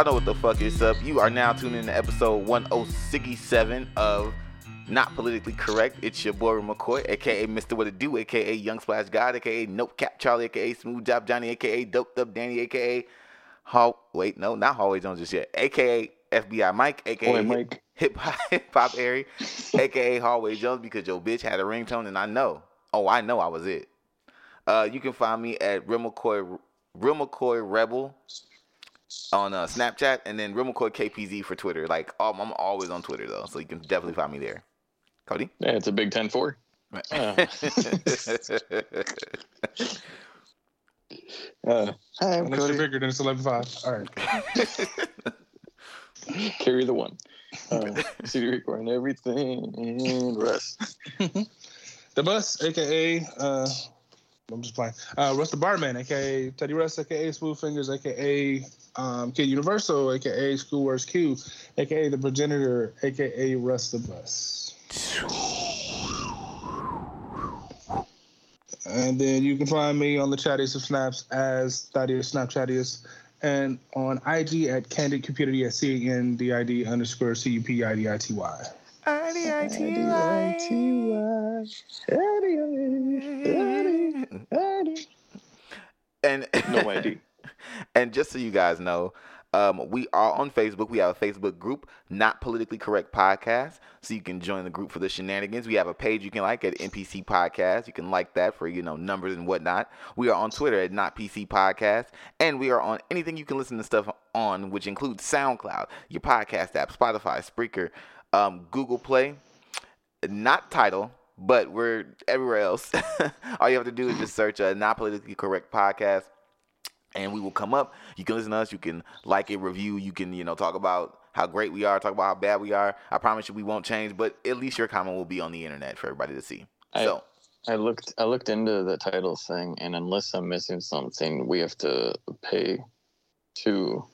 Y'all know what the fuck is up. You are now tuning in to episode 1067 of Not Politically Correct. It's your boy McCoy, aka Mr. What It Do, aka Young Splash God, aka Nope Cap Charlie, aka Smooth Job Johnny, aka Doped Up Danny, aka Hall. Wait, no, not Hallway Jones just yet. aka FBI Mike, aka Boy, Mike. Hip Hop Hip Hop Airy, aka Hallway Jones, because your bitch had a ringtone, and I know. Oh, I know I was it. Uh, you can find me at Real McCoy, Real McCoy Rebel on uh, Snapchat, and then Real McCoy KPZ for Twitter. Like, um, I'm always on Twitter though, so you can definitely find me there. Cody. Yeah, it's a big 10 4. Uh, uh, hi, I'm Unless Cody. bigger than it's 11.5. All right. Carry the one. Uh, CD recording everything and rest. The Bus, aka uh, I'm just playing. Uh, Russ the Barman, aka Teddy Russ, aka Smooth Fingers, aka um, Kid Universal, aka School Schoolworks Q, aka The Progenitor, aka Russ the Bus. And then you can find me on the chattiest of snaps as Thaddeus Snapchattiest and on IG at Candid Cupidity D S C A N D I D underscore C U P I D I T Y. and No ID. And just so you guys know, um, we are on Facebook. We have a Facebook group, Not Politically Correct Podcast. So you can join the group for the shenanigans. We have a page you can like at NPC Podcast. You can like that for, you know, numbers and whatnot. We are on Twitter at Not PC Podcast. And we are on anything you can listen to stuff on, which includes SoundCloud, your podcast app, Spotify, Spreaker, um, Google Play. Not Tidal, but we're everywhere else. All you have to do is just search a Not Politically Correct Podcast and we will come up. You can listen to us. You can like it, review. You can, you know, talk about how great we are, talk about how bad we are. I promise you we won't change, but at least your comment will be on the internet for everybody to see. I- so, I looked I looked into the Tidal thing and unless I'm missing something, we have to pay to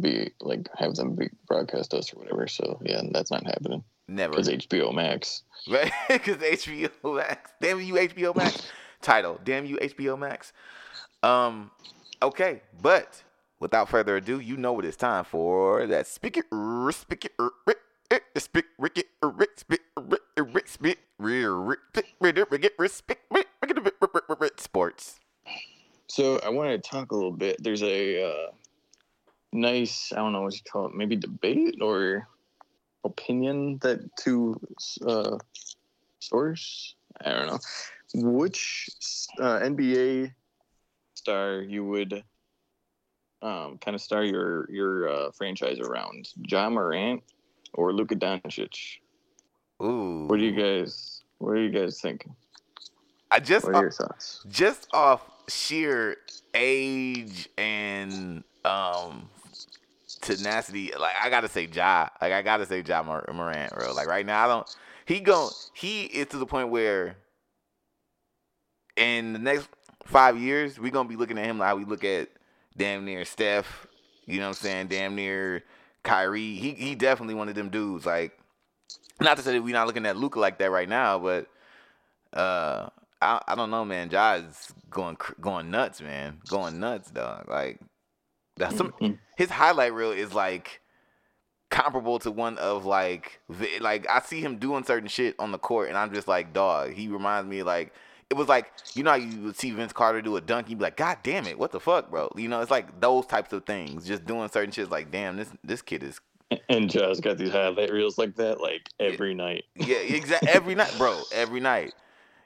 be like have them be broadcast us or whatever. So yeah, that's not happening. never. Because HBO Max. Right? Because HBO Max. Damn you, HBO Max. Tidal. Damn you, HBO Max. Um, okay, but without further ado, you know what it's time for. That spigot, r- spigot, r- rick, eh, r- rick, rick, rear, rick, rick, rick, rick, rick, rick, rick, rick, sports. So I wanted to talk a little bit. There's a uh, nice, I don't know what you call it, maybe debate or opinion that two uh, source. I don't know which uh, NBA star you would um, kind of star your your uh, franchise around, Ja Morant or Luka Doncic. Ooh. What do you guys? What are you guys thinking? I just What are your thoughts? just off sheer age and um tenacity, like I gotta say Ja. Like I gotta say Ja Mor- Morant, bro. Like right now, I don't. He go. He is to the point where in the next five years, we're gonna be looking at him like we look at damn near Steph. You know what I'm saying? Damn near Kyrie. He he definitely one of them dudes. Like, not to say that we're not looking at Luka like that right now, but uh, I I don't know, man. Ja going going nuts, man. Going nuts, dog. Like, that's some Mhm. his highlight reel is like comparable to one of like like I see him doing certain shit on the court, and I'm just like, dog. He reminds me like it was like you know how you would see Vince Carter do a dunk, you'd be like, God damn it, what the fuck, bro? You know, it's like those types of things, just doing certain shit. Like, damn, this this kid is And Ja's got these highlight reels like that like every night. yeah, exactly every night, bro, every night.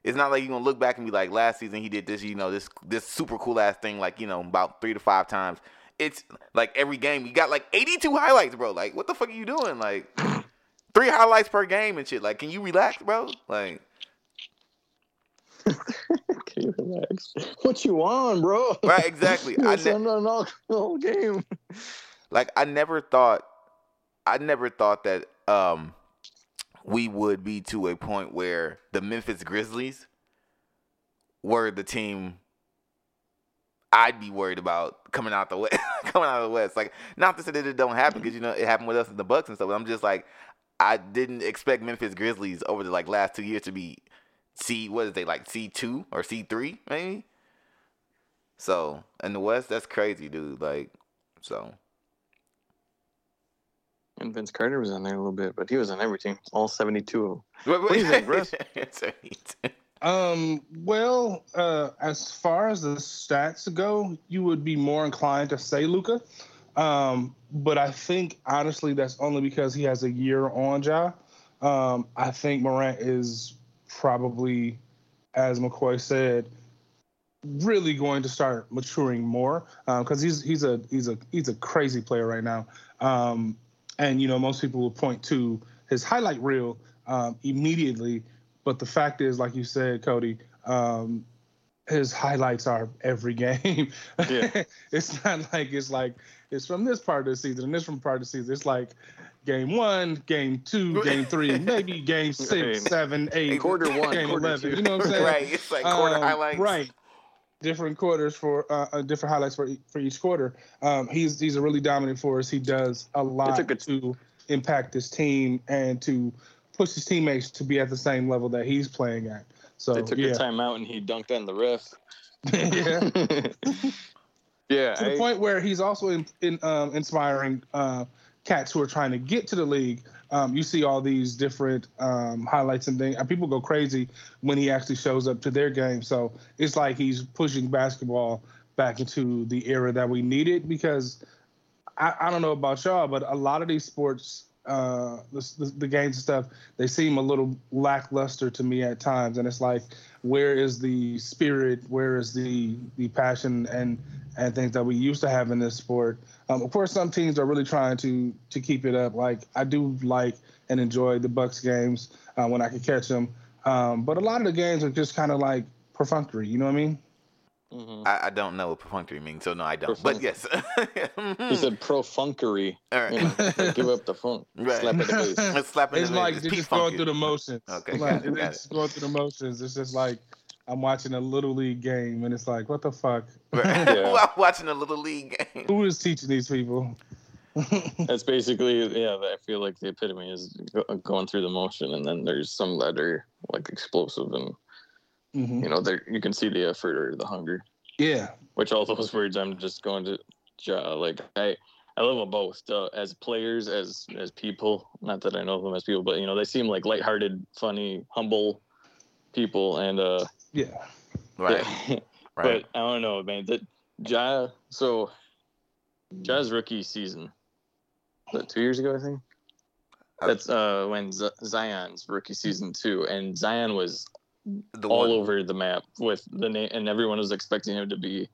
It's not like you're gonna look back and be like, last season he did this, you know, this this super cool ass thing, like you know, about three to five times. It's like every game you got like 82 highlights, bro. Like, what the fuck are you doing? Like, three highlights per game and shit. Like, can you relax, bro? Like, You relax? What you on, bro? right? Exactly. I ne- whole- the whole game. like I never thought I never thought that um we would be to a point where the Memphis Grizzlies were the team I'd be worried about coming out the west coming out of the west. Like not to say that it don't happen because you know it happened with us in the Bucks and stuff, but I'm just like I didn't expect Memphis Grizzlies over the like last two years to be C what is they like C two or C three maybe. So in the West, that's crazy, dude. Like so And Vince Carter was on there a little bit, but he was on everything, all 72 of them. What, do you think, Russ? Um, well, uh, as far as the stats go, you would be more inclined to say Luka. Um, but I think honestly that's only because he has a year on Ja. Um, I think Morant is probably, as McCoy said, really going to start maturing more because um, he's he's a he's a he's a crazy player right now. Um, and you know most people will point to his highlight reel um, immediately, but the fact is, like you said, Cody, um, his highlights are every game. Yeah. it's not like it's like it's from this part of the season and this from part of the season. It's like game one, game two, game three, maybe game six, seven, eight, quarter one, game quarter eleven. Two. You know what I'm saying? right. It's like quarter Um, highlights. Right. Different quarters for uh, uh, different highlights for e- for each quarter. Um, he's he's a really dominant force. He does a lot took a- to impact his team and to push his teammates to be at the same level that he's playing at. So They took yeah, a timeout and he dunked on the ref. yeah. yeah. to the I- point where he's also in, in, um, inspiring uh, cats who are trying to get to the league. Um, you see all these different um, highlights and things, people go crazy when he actually shows up to their game. So it's like he's pushing basketball back into the era that we needed because I, I don't know about y'all, but a lot of these sports, uh, the, the, the games and stuff, they seem a little lackluster to me at times, and it's like, where is the spirit? Where is the the passion and and things that we used to have in this sport? Um, of course, some teams are really trying to to keep it up. Like I do like and enjoy the Bucks games uh, when I can catch them, um, but a lot of the games are just kind of like perfunctory. You know what I mean? Mhm. I, I don't know what perfunctory means, so no, I don't. But yes. He said profunkery. All right. You know, like, give up the funk. Right. Slap at the face. Let's slap in it's the like it's they're just going through the motions. Okay, Like, got it, got it's going through the motions. It's just like I'm watching a little league game, and it's like, what the fuck? Right. Yeah. I'm watching a little league game. Who is teaching these people? That's basically yeah. I feel like the epitome is go- going through the motion, and then there's some that are like explosive, and Mhm. you know, there you can see the effort or the hunger. Yeah, Which all those words, I'm just going to Ja. Like I, I love them both uh, as players, as as people. Not that I know them as people, but you know, they seem like lighthearted, funny, humble people, and uh, yeah. Right. yeah. Right. But I don't know, man. That Ja. So Ja's rookie season. Was that two years ago, I think. Uh, That's uh when Z- Zion's rookie season too, and Zion was the all one. over the map with the name, and everyone was expecting him to be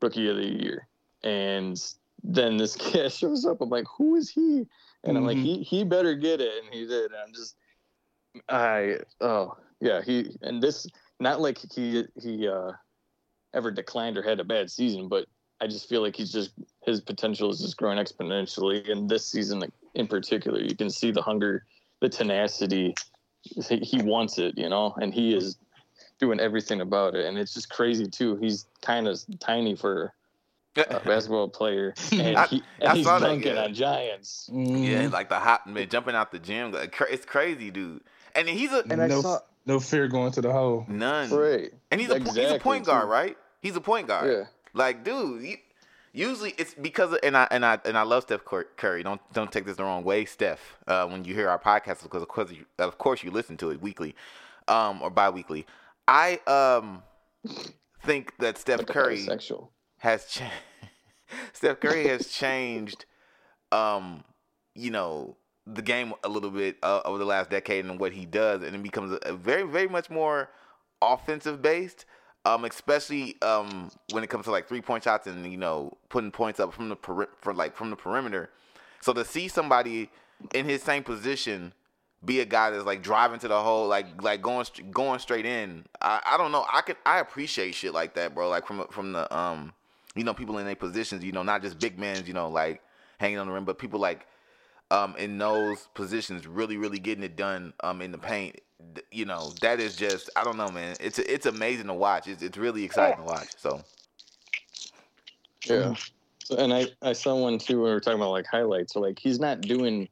rookie of the year. And then this kid shows up. I'm like, who is he? And I'm like, Mhm. he he better get it, and he did. And I'm just, I oh yeah, he and this not like he he uh ever declined or had a bad season, but I just feel like he's just his potential is just growing exponentially. And this season in particular, you can see the hunger, the tenacity. He, he wants it, you know, and he is doing everything about it. And it's just crazy too. He's kind of tiny for a basketball player, and, I- he, I and he's saw that, dunking yeah. on giants. Yeah, Mhm. like the hot man jumping out the gym. It's crazy, dude. And he's a And I no, saw no fear going to the hole. none. right, And he's a, po- he's a point guard, too. right? He's a point guard. yeah. Like, dude, you, usually it's because of, and I and I and I love Steph Curry. Don't don't take this the wrong way, Steph. Uh, when you hear our podcast, because of course you, of course you listen to it weekly, um, or bi-weekly. I um think that Steph Curry has changed. Steph Curry has changed, um, you know, the game a little bit uh, over the last decade and what he does, and it becomes a, a very, very much more offensive based. Um, especially um when it comes to like three point shots and you know putting points up from the peri- for like from the perimeter. So to see somebody in his same position be a guy that's like driving to the hole, like like going going straight in. I, I don't know. I could I appreciate shit like that, bro. Like from from the um you know people in their positions. You know, not just big men. You know, like hanging on the rim, but people like um in those positions really really getting it done um in the paint. You know, that is just I don't know, man. It's it's amazing to watch. It's it's really exciting to watch. So Yeah. So, and I, I saw one too. When we were talking about like highlights. So like he's not doing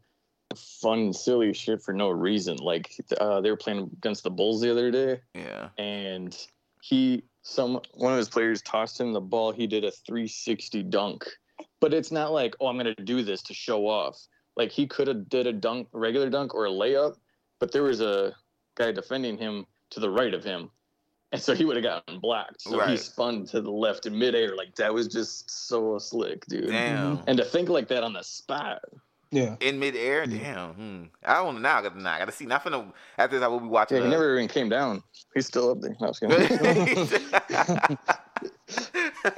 fun, silly shit for no reason. Like uh, they were playing against the Bulls the other day, yeah, and he some one of his players tossed him the ball. He did a 360 dunk, but it's not like oh I'm gonna do this to show off. Like he could have did a dunk, regular dunk or a layup, but there was a guy defending him to the right of him. And so he would have gotten blocked. So he spun to the left in midair. Like that was just so slick, dude. Damn. And to think like that on the spot. Yeah. In midair, Yeah. damn. Hmm. I don't know now. I got to, I got to see. Not finna. After this, I will be watching. Yeah, he the- never even came down. He's still up there. No, I was kidding.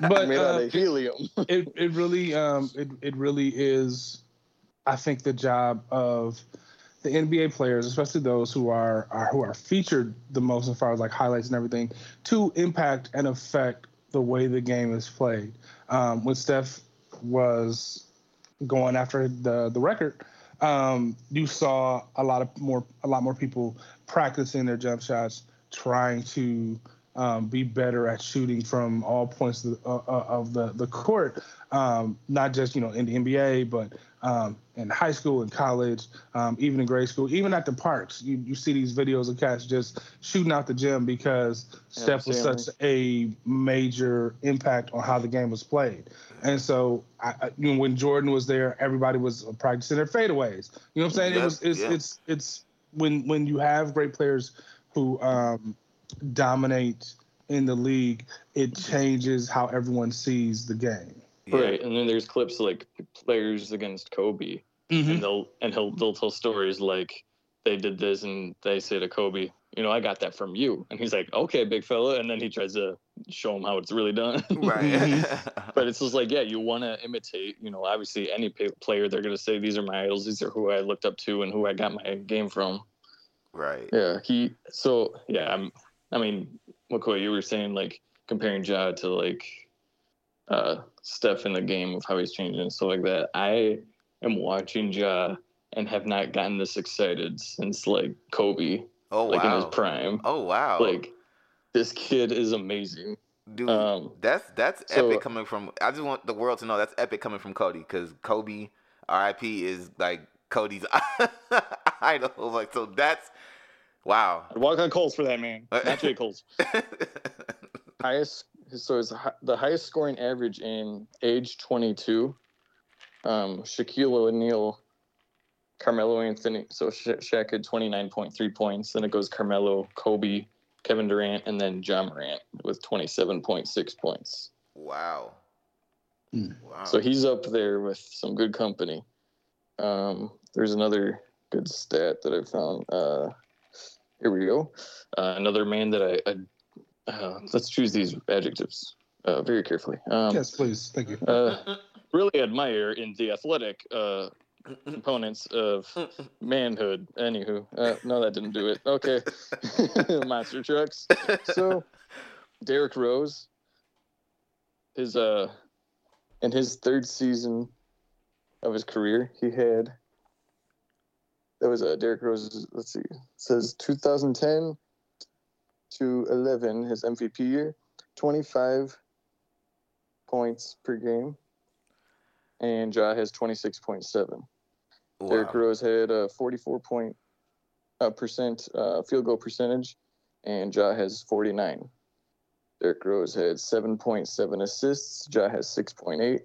But Made out uh, of helium. it it really um it, it really is I think the job of the NBA players, especially those who are, are who are featured the most as far as like highlights and everything, to impact and affect the way the game is played. Um, when Steph was going after the the record, um, you saw a lot of more a lot more people practicing their jump shots, trying to um, be better at shooting from all points of the, uh, uh, of the, the court, um, not just you know in the NBA, but um, in high school and college, um, even in grade school, even at the parks. You, you see these videos of cats just shooting out the gym because Yeah, Steph was such a major impact on how the game was played. And so, I, I, you know, when Jordan was there, everybody was practicing their fadeaways. You know what I'm saying? It was it's Yeah. it's it's when when you have great players who um, dominate in the league, it changes how everyone sees the game. Yeah. Right. And then there's clips like players against Kobe. Mm-hmm. and they'll and he'll they'll tell stories like they did this and they say to Kobe, you know, I got that from you, and he's like, okay, big fella, and then he tries to show him how it's really done. Right. but it's just like, yeah, you want to imitate. You know, obviously any pa- player, they're gonna say these are my idols, these are who I looked up to, and who I got my game from. right. Yeah, he. So yeah, I'm. I mean, McCoy, you were saying like comparing Ja to like uh Steph in the game of how he's changing and stuff like that. I am watching Ja and have not gotten this excited since like Kobe, Oh like in his prime. Oh wow. Like this kid is amazing. Dude, Um, that's that's so- epic coming from. I just want the world to know that's epic coming from Cody because Kobe, R.I.P. is like Cody's idol. Like so, that's wow. I'd walk on coals for that man, not J Coles. Highest so it's the highest scoring average in age 22 um shaquille o'neal carmelo anthony so Sha- Shaq had 29.3 points then it goes carmelo kobe kevin durant and then ja morant with 27.6 points wow. Hmm. Wow. so he's up there with some good company um there's another good stat that i found uh here we go uh, another man that i, I uh, let's choose these adjectives uh, very carefully um, Yes, please. Thank you. uh, really admire in the athletic uh, components of manhood. Anywho, uh, no, that didn't do it. Okay, monster trucks. So, Derrick Rose, his uh, in his third season of his career, he had that was uh, Derrick Rose. Let's see, it says 2010 to 11, his MVP year, 25 points per game, and Ja has 26.7. Derrick. Rose had a 44 point uh, percent uh, field goal percentage, and Ja has 49. Derrick Rose had 7.7 assists. Ja has 6.8,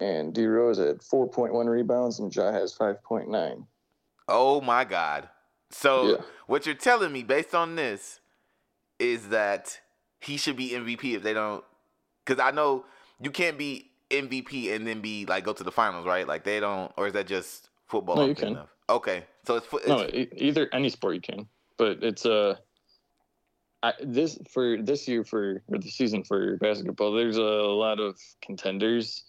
and D Rose had 4.1 rebounds, and Ja has 5.9. Oh my God. So Yeah. what you're telling me based on this is that he should be MVP if they don't because I know you can't be MVP and then be like go to the finals, right? Like they don't or is that just football? No, you can. of? Okay. So it's, it's No, either any sport you can, but it's uh, I, this for this year for or the season for basketball. There's a lot of contenders.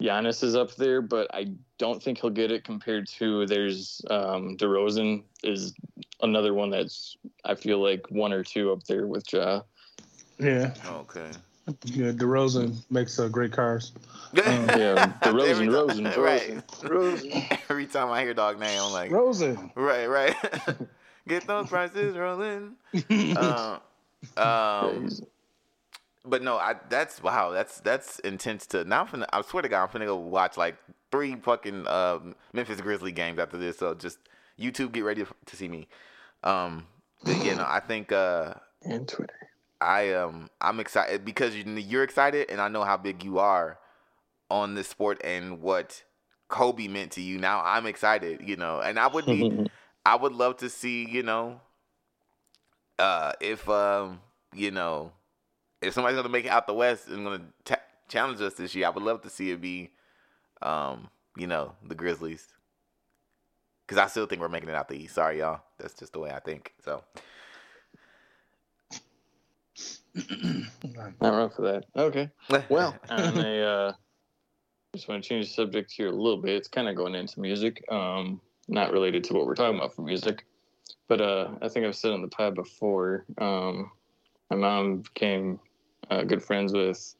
Giannis is up there, but I don't think he'll get it compared to there's um, DeRozan is another one that's I feel like one or two up there with Ja. Yeah. okay. Yeah. DeRozan makes uh, great cars. Yeah, DeRozan, Every Rosen, right. Rosen. Every time I hear dog name, I'm like, Rosen. right, right. Get those prices rolling. Uh, um, he's- But no, I that's wow, that's that's intense to now. I'm finna, I swear to God, I'm finna go watch like three fucking um, Memphis Grizzly games after this. So just YouTube, get ready to see me. Um, but you know, I think uh, and Twitter. I um I'm excited because you, you're excited, and I know how big you are on this sport and what Kobe meant to you. Now I'm excited, you know, and I would be, I would love to see, you know, uh, if um, you know, if somebody's gonna make it out the West and gonna ta challenge us this year, I would love to see it be, um, you know, the Grizzlies. Cause I still think we're making it out the East. Sorry, y'all. That's just the way I think. So. Not wrong for that. Okay. Well, on a, uh, just want to change the subject here a little bit. It's kind of going into music, um, not related to what we're talking about for music, but uh, I think I've said on the pod before. Um, my mom became uh, good friends with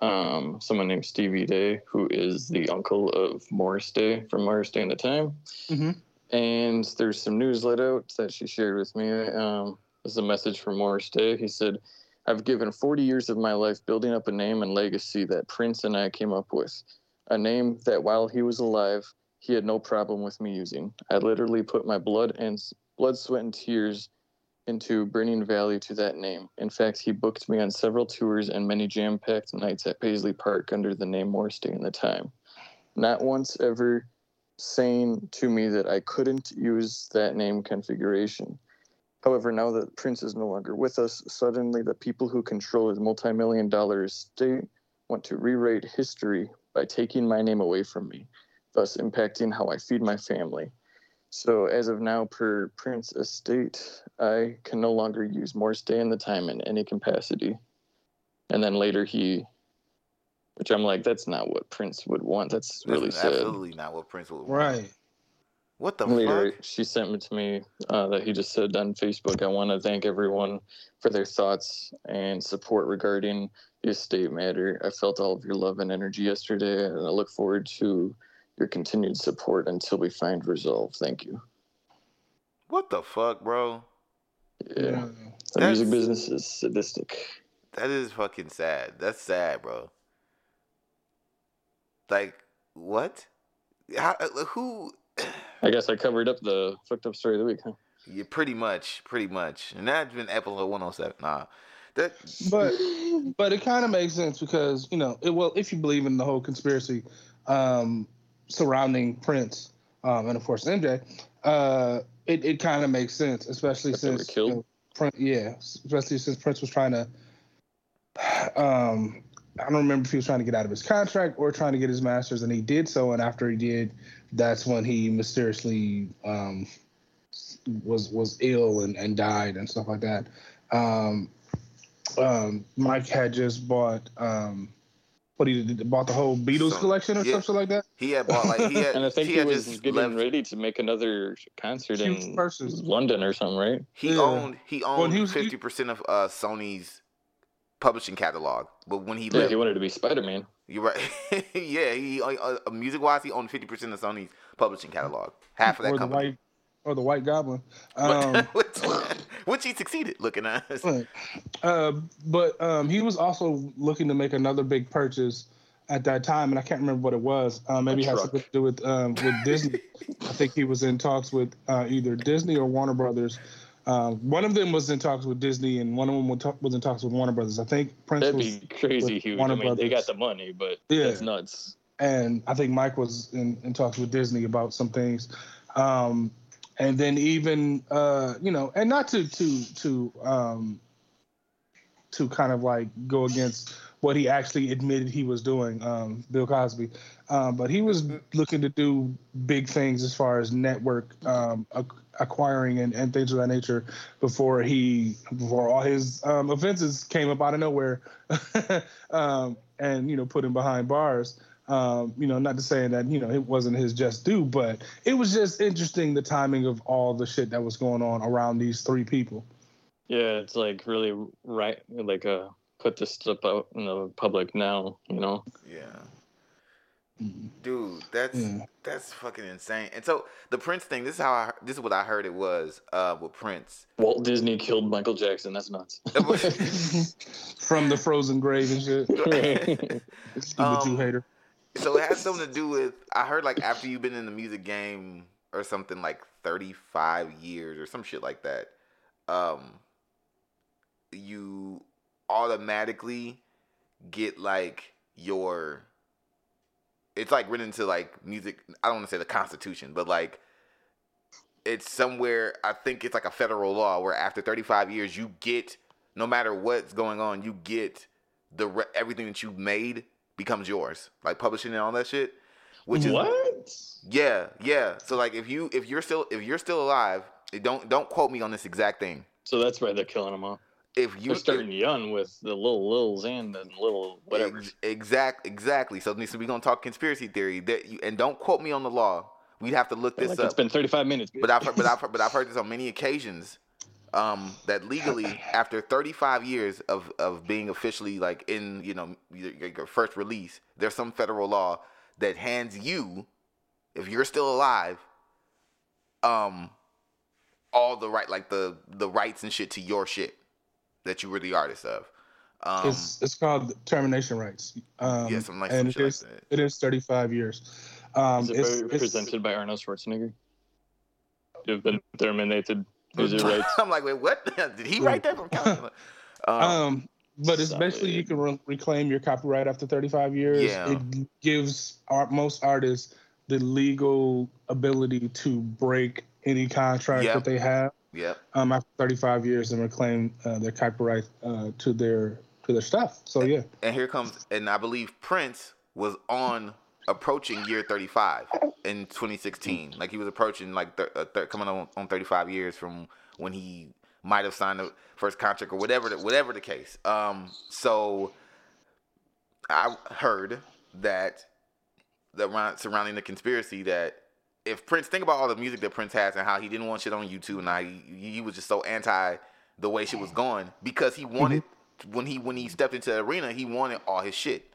um, someone named Stevie Day, who is the uncle of Morris Day from Morris Day and the Time. Mm-hmm. And there's some news let out that she shared with me. Um, this is a message from Morris Day. He said, I've given 40 years of my life building up a name and legacy that Prince and I came up with. A name that while he was alive, he had no problem with me using. I literally put my blood and blood, sweat, and tears into bringing value to that name. In fact, he booked me on several tours and many jam packed nights at Paisley Park under the name Day and the Time. Not once ever saying to me that I couldn't use that name configuration. However, now that Prince is no longer with us, suddenly the people who control his multi million dollar estate want to rewrite history by taking my name away from me, thus impacting how I feed my family. So, as of now, per Prince estate, I can no longer use Morris Day and the Time in any capacity. And then later he, which I'm like, that's not what Prince would want. That's really That's sad. absolutely not what Prince would want. Right. What the Later, fuck? she sent it to me uh, that he just said on Facebook. I want to thank everyone for their thoughts and support regarding the estate matter. I felt all of your love and energy yesterday, and I look forward to your continued support until we find resolve. Thank you. What the fuck, bro? Yeah, the That's- music business is sadistic. That is fucking sad. That's sad, bro. Like, what? How, uh, who? I guess I covered up the fucked up story of the week. Huh? Yeah, pretty much, pretty much. And that's been episode 107. Nah. That, But but it kind of makes sense because you know it well if you believe in the whole conspiracy um, surrounding Prince um, and of course MJ, uh, it it kind of makes sense, especially since you know, Prin- yeah, especially since Prince was trying to. Um, I don't remember if he was trying to get out of his contract or trying to get his masters, and he did so. And after he did, that's when he mysteriously um, was was ill and, and died and stuff like that. Um, um, Mike had just bought um, what he did, bought the whole Beatles So, collection or yeah. something like that. he had bought, like, he had, And I think he he, was just getting left. ready to make another concert Huge in purses. London or something, right? He Yeah. owned, he owned he was- 50% of uh, Sony's publishing catalog. But when he Yeah, left, he wanted to be Spider Man. you're right. yeah, he, uh, uh, music wise, he owned 50% of Sony's publishing catalog. Half of that or the company. White or the White Goblin. Um, which, which he succeeded looking at. Right. Uh, but um, he was also looking to make another big purchase at that time, and I can't remember what it was. Uh, maybe it had something to do with um, with Disney. I think he was in talks with uh, either Disney or Warner Brothers. Uh, one of them was in talks with Disney, and one of them was in talks with Warner Brothers. I think Prince That'd was, be crazy with huge. Warner I mean, they got the money, but Yeah. that's nuts. and I think Mike was in, in talks with Disney about some things. Um, and then even uh, you know, and not to to to um, to kind of like go against what he actually admitted he was doing, um, Bill Cosby, um, but he was looking to do big things as far as network um, ac- acquiring and, and things of that nature before he before all his um, offenses came up out of nowhere, um, and you know put him behind bars. Um, you know, not to say that you know it wasn't his just due, but it was just interesting the timing of all the shit that was going on around these three people. Yeah, it's like really right, like uh, put this stuff out in the public now. You know, Yeah. Dude, that's Yeah. that's fucking insane. And so the Prince thing, this is how I this is what I heard it was uh with Prince. Walt Disney killed Michael Jackson. That's nuts. From the frozen grave and shit. Stupid Um, Jew hater. So it has something to do with I heard like after you've been in the music game or something like 35 years or some shit like that, um you automatically get like your it's like written into like music. I don't want to say the Constitution, but like it's somewhere. I think it's like a federal law where after 35 years, you get no matter what's going on, you get the re- everything that you made becomes yours, like publishing and all that shit. Which is what? yeah, yeah. So like if you if you're still if you're still alive, eh, don't don't quote me on this exact thing. So that's why they're killing them off. If you They're starting young with the little Lils and the little whatever. Ex- exact, exactly. So, so we're gonna talk conspiracy theory. That you, and don't quote me on the law. We'd have to look this Like up. it's been 35 minutes. but I've heard, but I've heard, but I've heard this on many occasions. Um, that legally, after 35 years of of being officially like in you know your, your first release, there's some federal law that hands you, if you're still alive, um, all the right like the the rights and shit to your shit that you were the artist of. Um, it's it's called termination rights. Um, yeah, something like and shit it is like that. it is 35 years. Um, Is it it's, very it's- presented by Arnold Schwarzenegger? You've been terminated. These are rights. I'm like, wait, what? Did he write that from California? Um, Um, but especially you can re- reclaim your copyright after 35 years. Yeah. It gives art, most artists the legal ability to break any contract Yep. that they have yep. um, after 35 years and reclaim uh, their copyright uh, to their to their stuff. So yeah, And here comes, and I believe Prince was on approaching year 35 in 2016. Like he was approaching like thir- uh, thir- coming on, on 35 years from when he might have signed the first contract or whatever, the, whatever the case. Um, so I heard that the surrounding the conspiracy that if Prince think about all the music that Prince has and how he didn't want shit on YouTube and how he, he was just so anti the way shit was going because he wanted when he when he stepped into the arena he wanted all his shit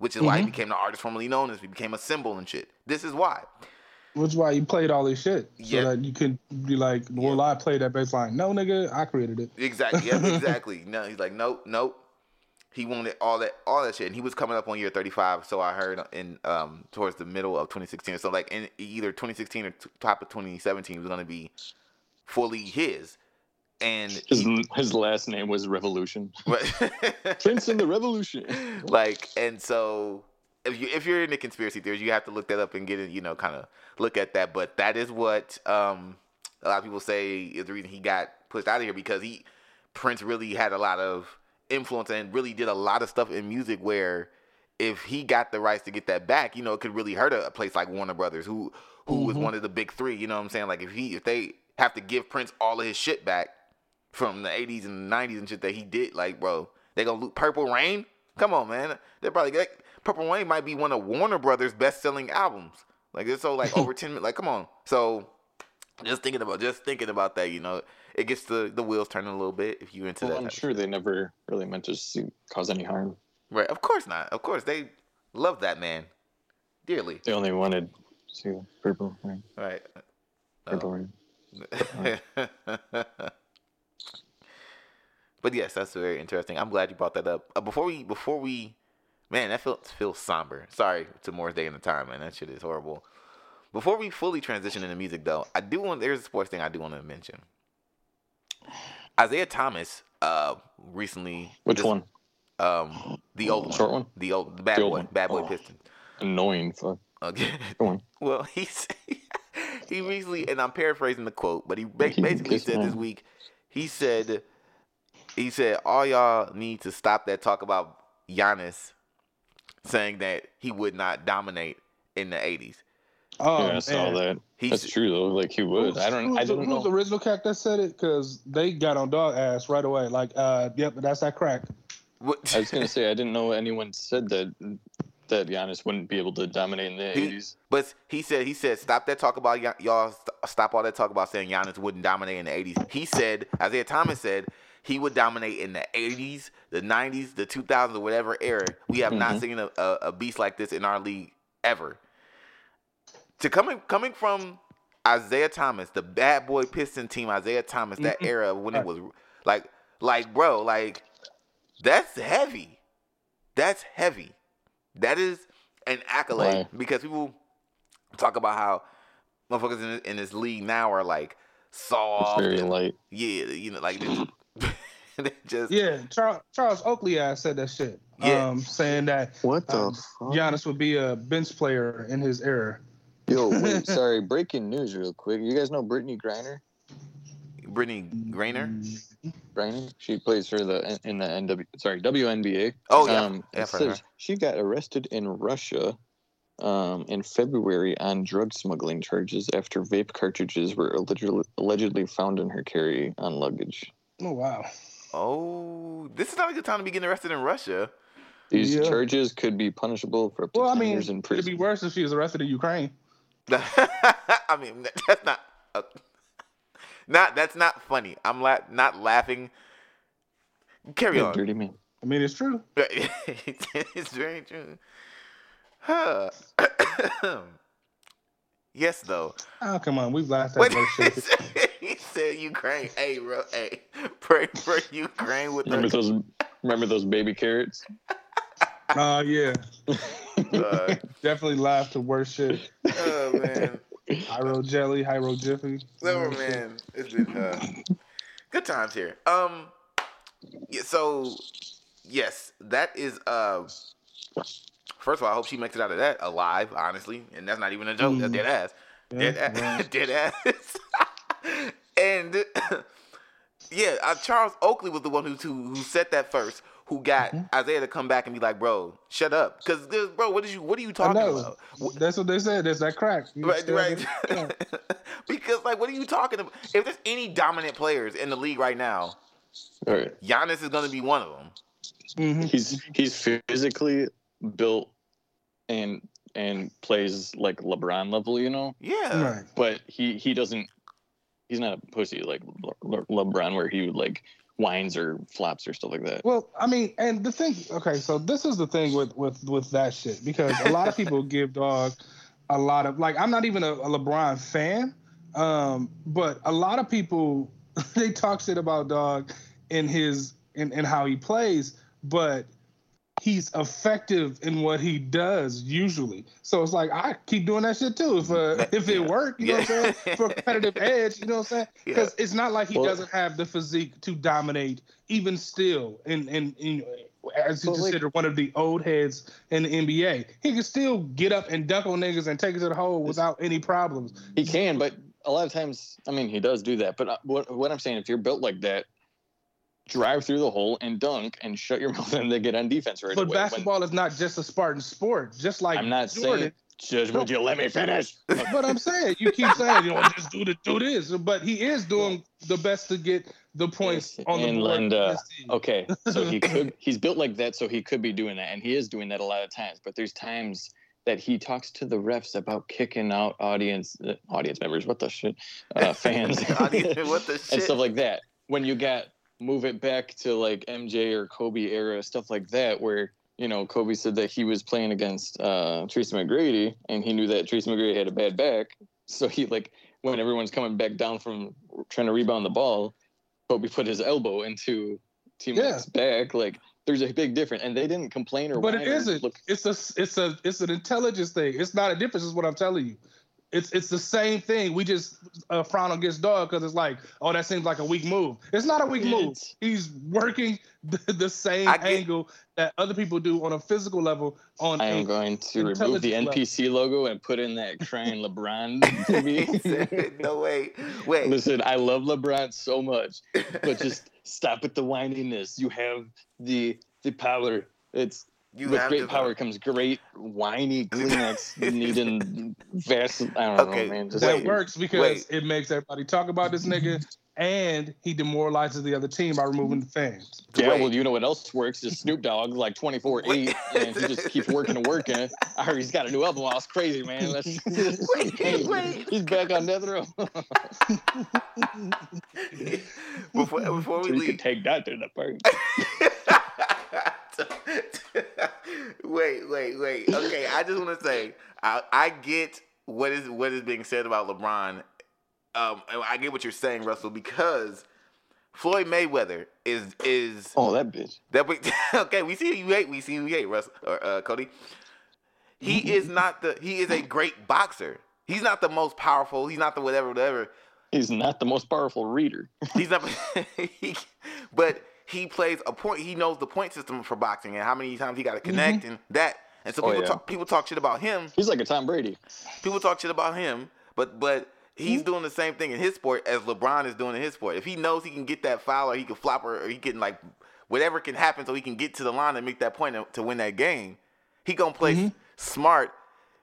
which is why he Mhm. became the artist formerly known as he became a symbol and shit this is why which is why you played all this shit so Yeah. that you could be like, well, I played that bass line. No, nigga, I created it. exactly yeah exactly no he's like nope nope he wanted all that all that shit and he was coming up on year 35 so i heard in um towards the middle of 2016 so like in either 2016 or t- top of 2017 was going to be fully his and His, he- his last name was Revolution. Prince in the Revolution. like and so if you if you're into conspiracy theories you have to look that up and get it you know kind of look at that but that is what um a lot of people say is the reason he got pushed out of here because he prince really had a lot of influence and really did a lot of stuff in music where if he got the rights to get that back you know it could really hurt a, a place like warner brothers who who was Mhm. one of the big three you know what i'm saying like if he if they have to give prince all of his shit back from the 80s and 90s and shit that he did like bro they gonna loot purple rain come on man they're probably like purple rain might be one of warner brothers best selling albums like it's so like over 10 mi- like come on so just thinking about just thinking about that you know it gets the the wheels turning a little bit if you into Well, that I'm sure they never really meant to see, cause any harm. Right. Of course not. Of course they love that man dearly. They only wanted to see purple rain. Right. Purple oh. rain. but yes, that's very interesting. I'm glad you brought that up. Uh, before we before we man, that feels feels somber. Sorry to Morris Day in the time, man. That shit is horrible. Before we fully transition into music though, I do want there's a sports thing I do want to mention. Isaiah Thomas uh recently Which this- one? Um the old one. Short one? The old the bad The old boy. one. Bad boy Oh. Piston. Annoying. Fuck. Okay. Well, he's he recently, and I'm paraphrasing the quote, but he basically said this week. He said, he said, all y'all need to stop that talk about Giannis saying that he would not dominate in the '80s. Oh, yeah, I saw that. He That's true though. Like he would. Who's- I don't. Who's, I the, didn't who's the original cat that said it? Because they got on dog ass right away. Like, uh, yep, that's that crack. What- I was gonna say I didn't know anyone said that that Giannis wouldn't be able to dominate in the He- eighties. But he said, he said, stop that talk about y- y'all. st- Stop all that talk about saying Giannis wouldn't dominate in the '80s. He said, Isaiah Thomas said he would dominate in the '80s, the '90s, the 2000s, or whatever era. We have not Mhm. seen a, a, a beast like this in our league ever. To coming coming from Isaiah Thomas, the bad boy Piston team, Isaiah Thomas, that Mhm. era when it was like, like, bro, like that's heavy. That's heavy. That is an accolade Why? because people talk about how motherfuckers in this, in this league now are like It's soft, very and, light. yeah, you know, like this- they just Yeah, Charles, Charles Oakley ass said that shit. Yeah. Um, saying that What the Um, fuck? Giannis would be a bench player in his era. Yo, wait, sorry. Breaking news, real quick. You guys know Brittney Griner? Brittney Grainer. Griner? She plays for the in the NW. Sorry, WNBA. Oh yeah, Um, yeah, it for her. says she got arrested in Russia um, in February on drug smuggling charges after vape cartridges were allegedly, allegedly found in her carry on luggage. Oh wow. Oh, this is not a good time to be getting arrested in Russia. These Yeah. charges could be punishable for up to Well, I 10 mean, years in prison. it'd be worse if she was arrested in Ukraine. I mean, that's not uh, not that's not funny. I'm la- not laughing. Carry Yeah, on. dirty man. I mean, it's true. it's very true. Huh. yes, though. Oh, come on, we've laughed at Wait, that shit. Said, he said Ukraine. Hey, bro. Hey, pray for Ukraine with Remember the. those? Remember those baby carrots? Uh, yeah, Uh, definitely laughed to worse shit. oh man. Hyro jelly, Hyro jiffy. Oh man, it's been uh, good times here. Um, yeah, so yes, that is uh. First of all, I hope she makes it out of that alive, honestly, and that's not even a joke. That's Mm. dead ass, Yeah, dead ass, yeah. dead ass. and yeah, uh, Charles Oakley was the one who who, who said that first. Who got Mm-hmm. Isaiah to come back and be like, "Bro, shut up," because bro, what did you what are you talking about? That's what they said. There's that crack. You Right, right. have because like, what are you talking about? If there's any dominant players in the league right now, All right. Giannis is going to be one of them. Mhm. He's he's physically built and and plays like LeBron level, you know. Yeah, Right. But he he doesn't. He's not a pussy like Le- Le- LeBron, where he would like whines or flops or stuff like that. Well, I mean, and the thing, okay, so this is the thing with with with that shit because a lot of people give dog a lot of like I'm not even a, a LeBron fan, um, but a lot of people they talk shit about dog in his in, in how he plays, but he's effective in what he does usually. So it's like I keep doing that shit too if uh, if it Yeah. worked, you know what I'm saying, for competitive edge, you know what I'm saying? Yeah. Because it's not like he Well- doesn't have the physique to dominate even still in in, in as you But, like- consider one of the old heads in the NBA. He can still get up and dunk on niggas and take it to the hole without any problems. He can, but a lot of times, I mean, he does do that. But uh, what what I'm saying, if you're built like that, drive through the hole and dunk and shut your mouth and they get on defense right But away. When- basketball is not just a Spartan sport. Just like I'm not Jordan, saying. Judge, would you let me finish? but I'm saying you keep saying you know just do the, do this, but he is doing the best to get the points Yes, on the board. Linda, for his team. Okay, so he could he's built like that, so he could be doing that, and he is doing that a lot of times. But there's times that he talks to the refs about kicking out audience uh, audience members, what the shit, uh, fans, Audience, what the and stuff like that. When you got move it back to like MJ or Kobe era stuff like that, where you know Kobe said that he was playing against uh, Tracy McGrady, and he knew that Tracy McGrady had a bad back, so he like when everyone's coming back down from trying to rebound the ball, Kobe put his elbow into teammate's back. Like there's a big difference, and they didn't complain or. But it isn't. Look, It's a it's a it's an intelligence thing. It's not a difference. Is what I'm telling you. It's it's the same thing. We just uh, frown against dog because it's like, oh, that seems like a weak move. It's not a weak move. He's working the, the same get- angle that other people do on a physical level. On I am going to remove the Intelligence level. NPC logo and put in that crying LeBron He to said, me. no way. Wait. Listen, I love LeBron so much, but just stop with the whininess. You have the the power. It's you with have great to- power comes great whiny Kleenex needing vast. I don't Okay, know, man. Just that wait, works because wait. it makes everybody talk about this nigga, and he demoralizes the other team by removing the fans. Yeah, Wait. well, you know what else works is Snoop Dogg, like twenty four eight, and he just keeps working and working. I heard he's got a new album. out. It's crazy, man. Let's, Wait, Hey, wait. He's back on Death Row. before before we so you can take that to the party. Wait, wait, wait. Okay, I just want to say I, I get what is what is being said about LeBron. Um, I get what you're saying, Russell, because Floyd Mayweather is is Oh, that bitch. that we, okay. We see you hate. We see you hate, Russell or uh, Cody. He is not the. He is a great boxer. He's not the most powerful. He's not the whatever, whatever. He's not the most powerful reader. He's not, he, but he plays a point. He knows the point system for boxing and how many times he got to connect mm-hmm. and that. And so Oh, people yeah. talk people talk shit about him. He's like a Tom Brady. People talk shit about him, but but he's mm-hmm. doing the same thing in his sport as LeBron is doing in his sport. If he knows he can get that foul or he can flop or, or he can like whatever can happen so he can get to the line and make that point to win that game, he gonna play s- smart.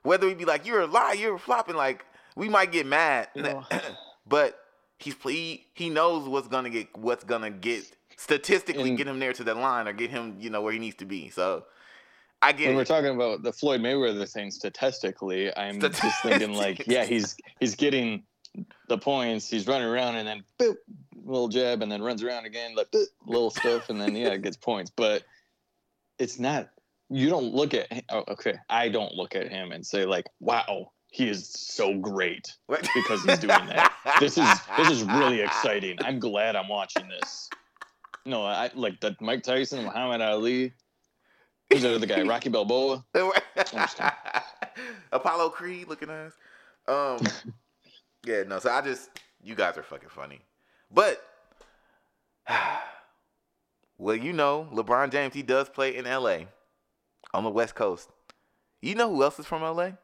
Whether he be like you're a lie, you're flopping, like we might get mad, know. but he's he, he knows what's gonna get what's gonna get statistically And- get him there to that line or get him you know where he needs to be. So I get When we're talking about the Floyd Mayweather thing statistically, I'm just thinking like, yeah, he's he's getting the points. He's running around and then boop, little jab, and then runs around again, like boop, little stuff, and then yeah, it gets points. But it's not. You don't look at. Oh, okay, I don't look at him and say like, wow, he is so great because he's doing that. This is this is really exciting. I'm glad I'm watching this. No, I like that Mike Tyson, Muhammad Ali. Who's the other guy? Rocky Balboa. Apollo Creed looking ass. Um, yeah, no. So I just, you guys are fucking funny, but well, you know, LeBron James he does play in L.A. on the West Coast. You know who else is from L.A.?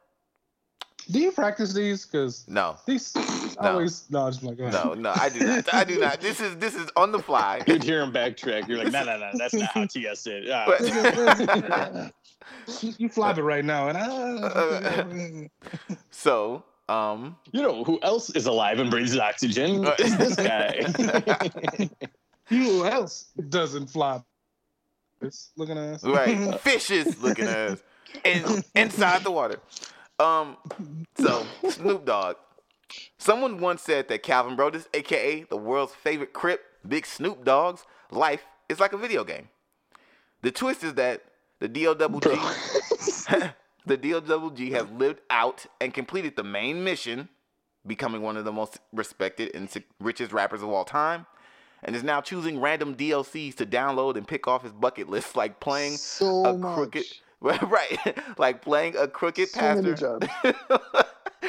Do you practice these? Because No, these always no. Just like no, no. I do not. I do not. This is this is on the fly. You'd hear him backtrack. You're like, no, no, no, that's not how TS did. Ah. But- you, you flop it right now, and I. so, um, you know who else is alive and breathes oxygen? Is this guy. Who else doesn't flop? It's looking at us. right, fishes looking ass in, inside the water. Um, so Snoop Dogg. Someone once said that Calvin Broadus, aka the world's favorite Crip, Big Snoop Dogg's life is like a video game. The twist is that the DOWG, the DOWG has lived out and completed the main mission, becoming one of the most respected and richest rappers of all time, and is now choosing random DLCs to download and pick off his bucket list, like playing so a much. crooked, right, like playing a crooked So pastor.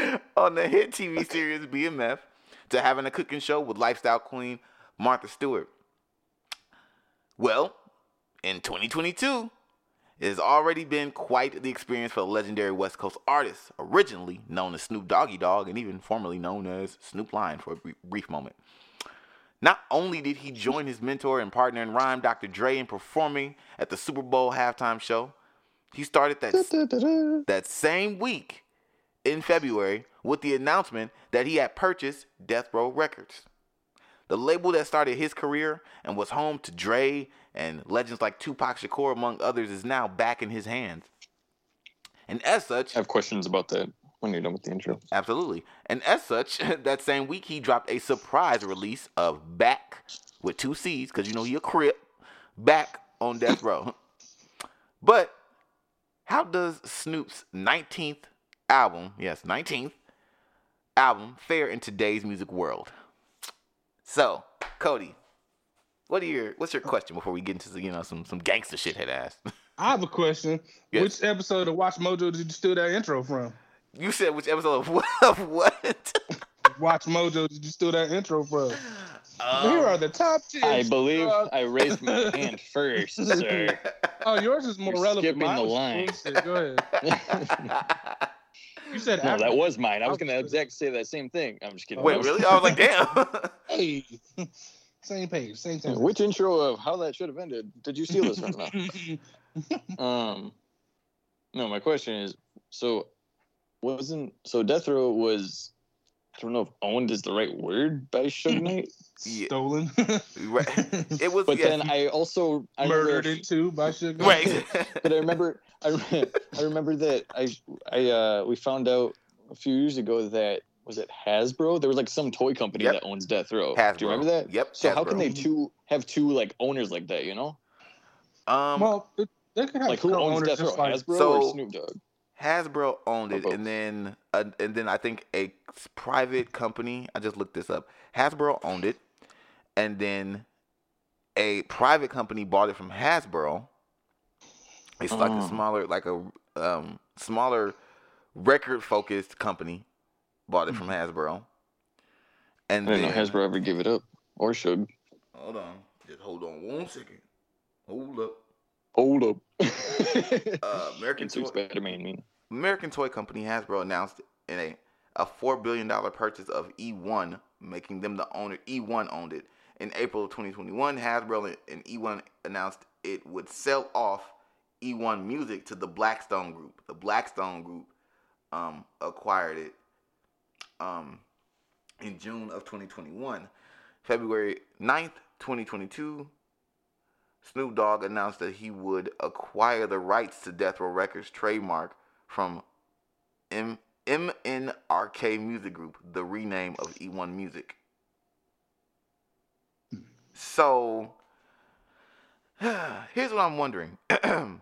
on the hit TV series BMF, to having a cooking show with lifestyle queen Martha Stewart. Well, in 2022, it has already been quite the experience for the legendary West Coast artist, originally known as Snoop Doggy Dogg and even formerly known as Snoop Lion for a brief moment. Not only did he join his mentor and partner in rhyme, Dr. Dre, in performing at the Super Bowl halftime show, he started that, that same week in February with the announcement that he had purchased Death Row Records. The label that started his career and was home to Dre and legends like Tupac Shakur, among others, is now back in his hands. And as such, I have questions about that when you're done with the intro. Absolutely. And as such, that same week he dropped a surprise release of Back with two C's, because you know he a crip, back on death row. But how does Snoop's 19th album, yes, 19th album, Fair in today's music world? So, Cody, what are your what's your question before we get into you know some some gangster shit head ass? I have a question. Yes. Which episode of Watch Mojo did you steal that intro from? You said which episode of what? Of what? Watch Mojo did you steal that intro from? Um, Here are the top ten. I believe uh, I raised my hand first, sir. Oh, yours is more You're relevant. skipping Mine the line. Go ahead. You said no, that was mine. I was gonna exact say that same thing. I'm just kidding. Wait, really? I was like, damn. Hey, same page, same time. Which intro of how that should have ended did you steal this from? No. Um, no, my question is so wasn't so Death Row was I don't know if owned is the right word by Suge Knight, yeah, Stolen. right. It was but yes, then I also I Murdered remember, into by Suge. Knight. right. but I remember I, re- I remember that I I uh we found out a few years ago that was it Hasbro there was like some toy company Yep. that owns Death Row. Hasbro. Do you remember that? Yep. So how can they two have two like owners like that? You know, Um, Well, it- they could have like who owns co-owners Death Row, like Hasbro So- or Snoop Dogg? Hasbro owned it, and then uh, and then I think a private company. I just looked this up. Hasbro owned it, and then a private company bought it from Hasbro. It's like a Oh. smaller, like a um, smaller record focused company bought it from Hasbro. And I didn't know then, Hasbro ever give it up or should. Hold on. Just hold on one second. Hold up. Hold up. Uh, American Toy, Spider-Man mean. American toy company Hasbro announced in a a four billion dollar purchase of E1, making them the owner. E1 owned it in April of 2021. Hasbro and E1 announced it would sell off E1 Music to the Blackstone Group. The Blackstone Group um, acquired it um, in June of 2021. February 9th, 2022, Snoop Dogg announced that he would acquire the rights to Death Row Records trademark from M- MNRK Music Group, the rename of E1 Music. So, here's what I'm wondering. and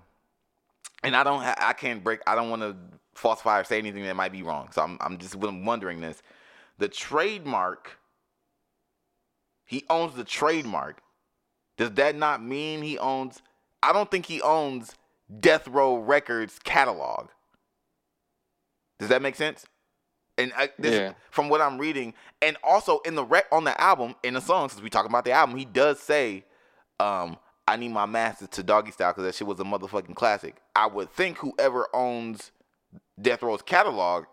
I don't I can't break I don't want to falsify or say anything that might be wrong. So I'm I'm just wondering this. The trademark he owns the trademark. Does that not mean he owns I don't think he owns Death Row Records catalog. Does that make sense? And I, this, Yeah. from what I'm reading, and also in the rec on the album, in the song, since we talking about the album, he does say, um, "I need my masters to Doggy Style" because that shit was a motherfucking classic. I would think whoever owns Death Row's catalog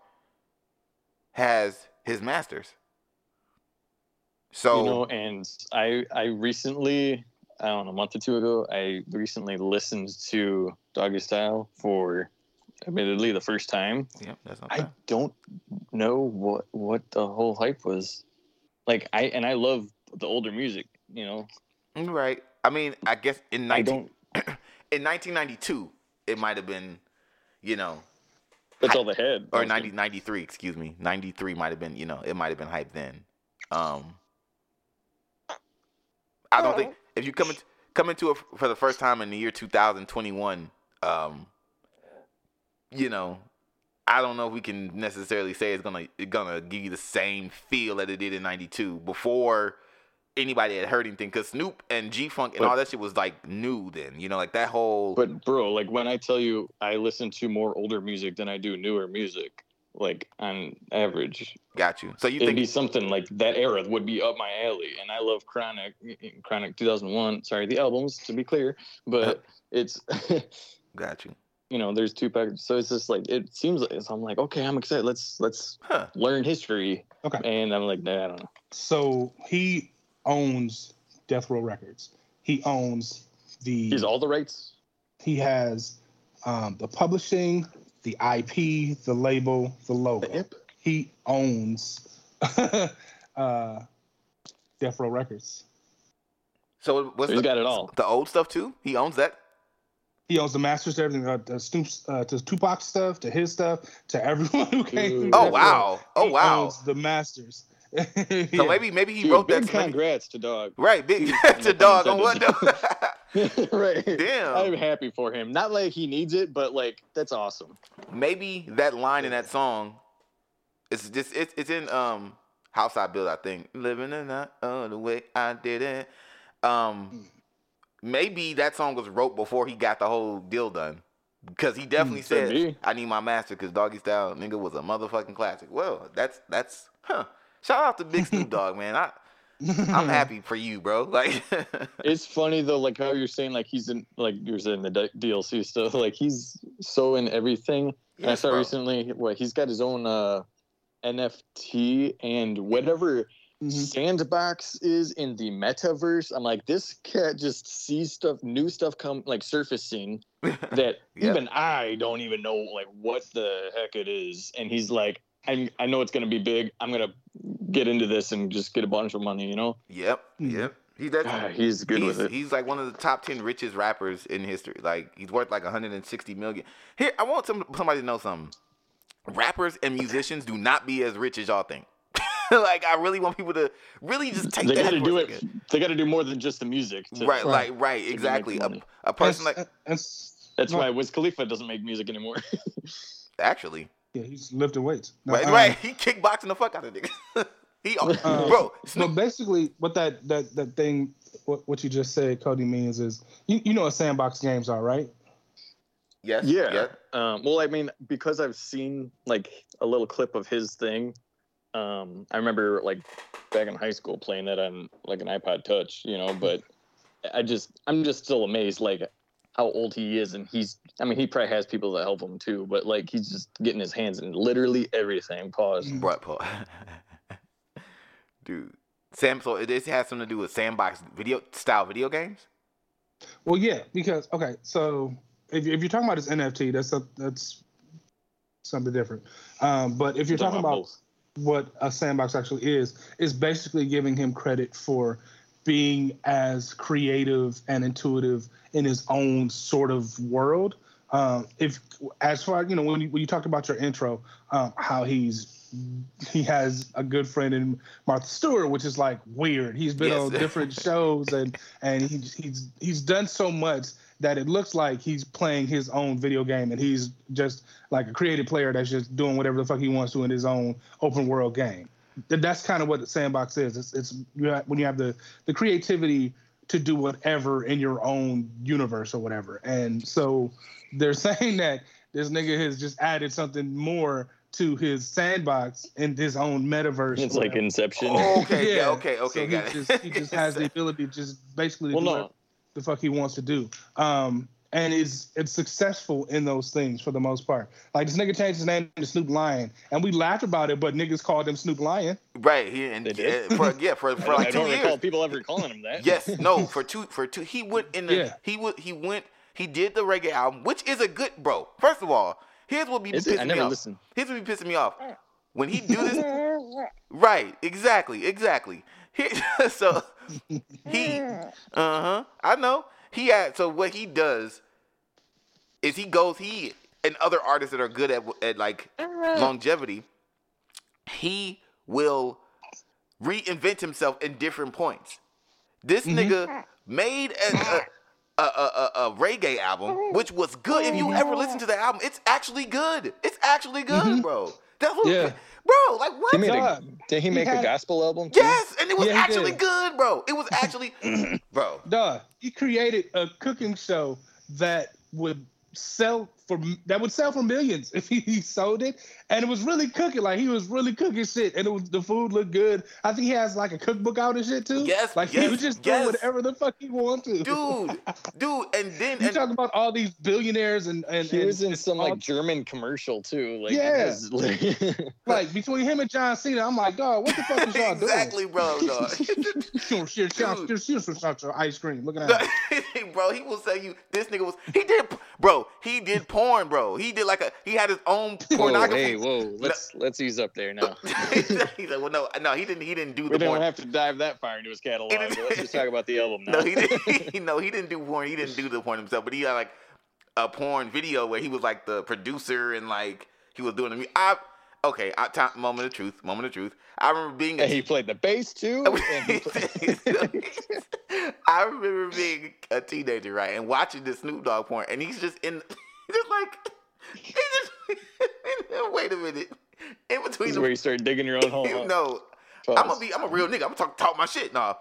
has his masters. So you know, and I I recently I don't know a month or two ago I recently listened to Doggy Style for admittedly the first time. yeah, that's not I bad. don't know what what the whole hype was. Like I and I love the older music, you know. Right. I mean, I guess in I 19, don't in 1992, it might have been, you know, that's all the head. or mostly. 90, 93, excuse me. 93 might have been, you know, it might have been hype then. Um I don't think if you come into come into it for the first time in the year 2021, um you know, I don't know if we can necessarily say it's gonna it's gonna give you the same feel that it did in '92 before anybody had heard anything. Cause Snoop and G Funk and But- all that shit was like new then. You know, like that whole. But bro, like when I tell you I listen to more older music than I do newer music, like on average, got you. So you it'd think be something like that era would be up my alley. And I love Chronic, Chronic 2001. Sorry, the albums to be clear, but it's got you? You know there's two packages, so it's just like it seems like so I'm like okay, I'm excited. Let's let's Huh? learn history. Okay. And I'm like, nah, I don't know. So he owns Death Row Records. He owns the. He's all the rights. he has um, the publishing, the IP, the label, the logo. Yep. He owns uh, Death Row Records. So what's So he's the, got it all. the old stuff too? He owns that. He owns the masters to everything, uh, to Snoop's, uh, to Tupac stuff, to his stuff, to everyone who came. Oh Death Row. wow! Oh He wow! owns the masters. So maybe maybe he Dude, wrote big that. so maybe- congrats to Dog. right, big to dog on what? right. Damn. I'm happy for him. Not like he needs it, but like that's awesome. maybe that line in that song it's just it's it's in um house i built i think living in that oh the way i did it um maybe that song was wrote before he got the whole deal done because he definitely said be. i need my master because doggy style nigga was a motherfucking classic well that's that's huh shout out to big snoop dogg man i i'm happy for you bro like It's funny though, like how you're saying, like he's in, like you're saying the D- DLC stuff. Like he's so in everything. And I saw bro. recently, what he's got his own uh, NFT and whatever. Sandbox is in the metaverse. I'm like, this cat just sees stuff, new stuff come like surfacing that Yeah. even I don't even know like what the heck it is. And he's like, I I know it's gonna be big. I'm gonna get into this and just get a bunch of money. You know, yep Mhm. yep he that's Ah, he's good he's, with it. He's like one of the top ten richest rappers in history. Like he's worth like 160 million. Here, I want some, somebody to know something. Rappers and musicians do not be as rich as y'all think. like I really want people to really just take They got to do it. second. They got to do more than just the music. to- Right, Right. like right, exactly. A, a person And- like and s- That's no, why Wiz Khalifa doesn't make music anymore. actually, Yeah, he's lifting weights. No, right, um, right. He kickboxing the fuck out of niggas. he, Um, bro, So basically, what that that that thing, what, what you just said, Cody means is you, you know what sandbox games are, right? yes, yeah. Um, well, I mean, because I've seen like a little clip of his thing. Um, I remember like back in high school playing that on like an iPod Touch, you know. But I just I'm just still amazed like how old he is and he's I mean he probably has people that help him too, but like he's just getting his hands in literally everything. Pause. Right, What, Paul? Dude, Sam. So this has something to do with sandbox video style video games. Well, yeah, because okay, so if, if you're talking about this NFT, that's a, that's something different. Um, but if you're talking about both. What a sandbox actually is, is basically giving him credit for being as creative and intuitive in his own sort of world. Um, if as far you know, when you, when you talked about your intro, um, how he's he has a good friend in Martha Stewart, which is like weird. He's been Yes. on different shows and and he's he's he's done so much that it looks like he's playing his own video game and he's just like a creative player that's just doing whatever the fuck he wants to in his own open world game. Th- That's kind of what the sandbox is. It's, it's you have, when you have the the creativity to do whatever in your own universe or whatever. And so they're saying that this nigga has just added something more to his sandbox in his own metaverse. It's or like. Inception. Oh, okay, yeah, okay, okay, so got he it. just he just has the ability to just basically well, do no, whatever the fuck he wants to do. Um, and is it's successful in those things for the most part. Like this nigga changed his name to Snoop Lion, and we laughed about it, but niggas called him Snoop Lion. Right. He and They did? yeah, for yeah for, I, for like I two don't recall years. people ever calling him that. Yes. No. For two. For two. He went in the. Yeah. He would. He went. He did the reggae album, which is a good bro. First of all, here's what be Is pissing it? I me never off. Here's what be pissing me off. When he do this, right? Exactly. Exactly. He, so he. Uh huh. I know. He had. So what he does is he goes. He and other artists that are good at at like uh-huh. longevity. He will reinvent himself in different points. This mm-hmm. nigga made a, a, a, a, a, a reggae album, which was good. If you ever listen to the album, it's actually good. It's actually good, mm-hmm. bro. That's what, Yeah. bro. Like what? He made a, did he He make had- a gospel album? Too? yes, and it was Yeah, actually did. good, bro. It was actually, bro. Duh, he created a cooking show that would sell for that would sell for millions if he, he sold it, and it was really cooking. Like he was really cooking shit, and it was the food looked good. I think he has like a cookbook out and shit too. Yes, like he yes, was just yes. doing whatever the fuck he wanted. Dude, dude, and then You and, talk about all these billionaires and and, He and- was in some like German commercial too. Like Yeah. his- like- like between him and John Cena. I'm like, dog, what the fuck is y'all doing? exactly, bro. Dog. doing? Sure, sure, Dude. sure, sure, sure, sure, sure, ice cream. Look at that. bro, he will say you. This nigga was. He did, bro. He did porn, bro. He did like a. He had his own whoa, pornography. hey, whoa, let's let's ease up there now. He's like, well, no, no, he didn't. He didn't do We the We don't porn. have to dive that far into his catalog. He but didn't- let's just talk about the album now. No, he didn't. no, he didn't do porn. He didn't do the porn himself. But he had like a porn video where he was like the producer and like he was doing the. I okay. I, time, moment of truth. Moment of truth. I remember being. A, and he played the bass too. I remember being a teenager, right, and watching this Snoop Dogg porn, and he's just in, just like, he just, wait a minute, in this between is the, where you start digging your own hole. huh? no, Pause. I'm gonna be, I'm a real nigga. I'm gonna talk, talk my shit. Nah,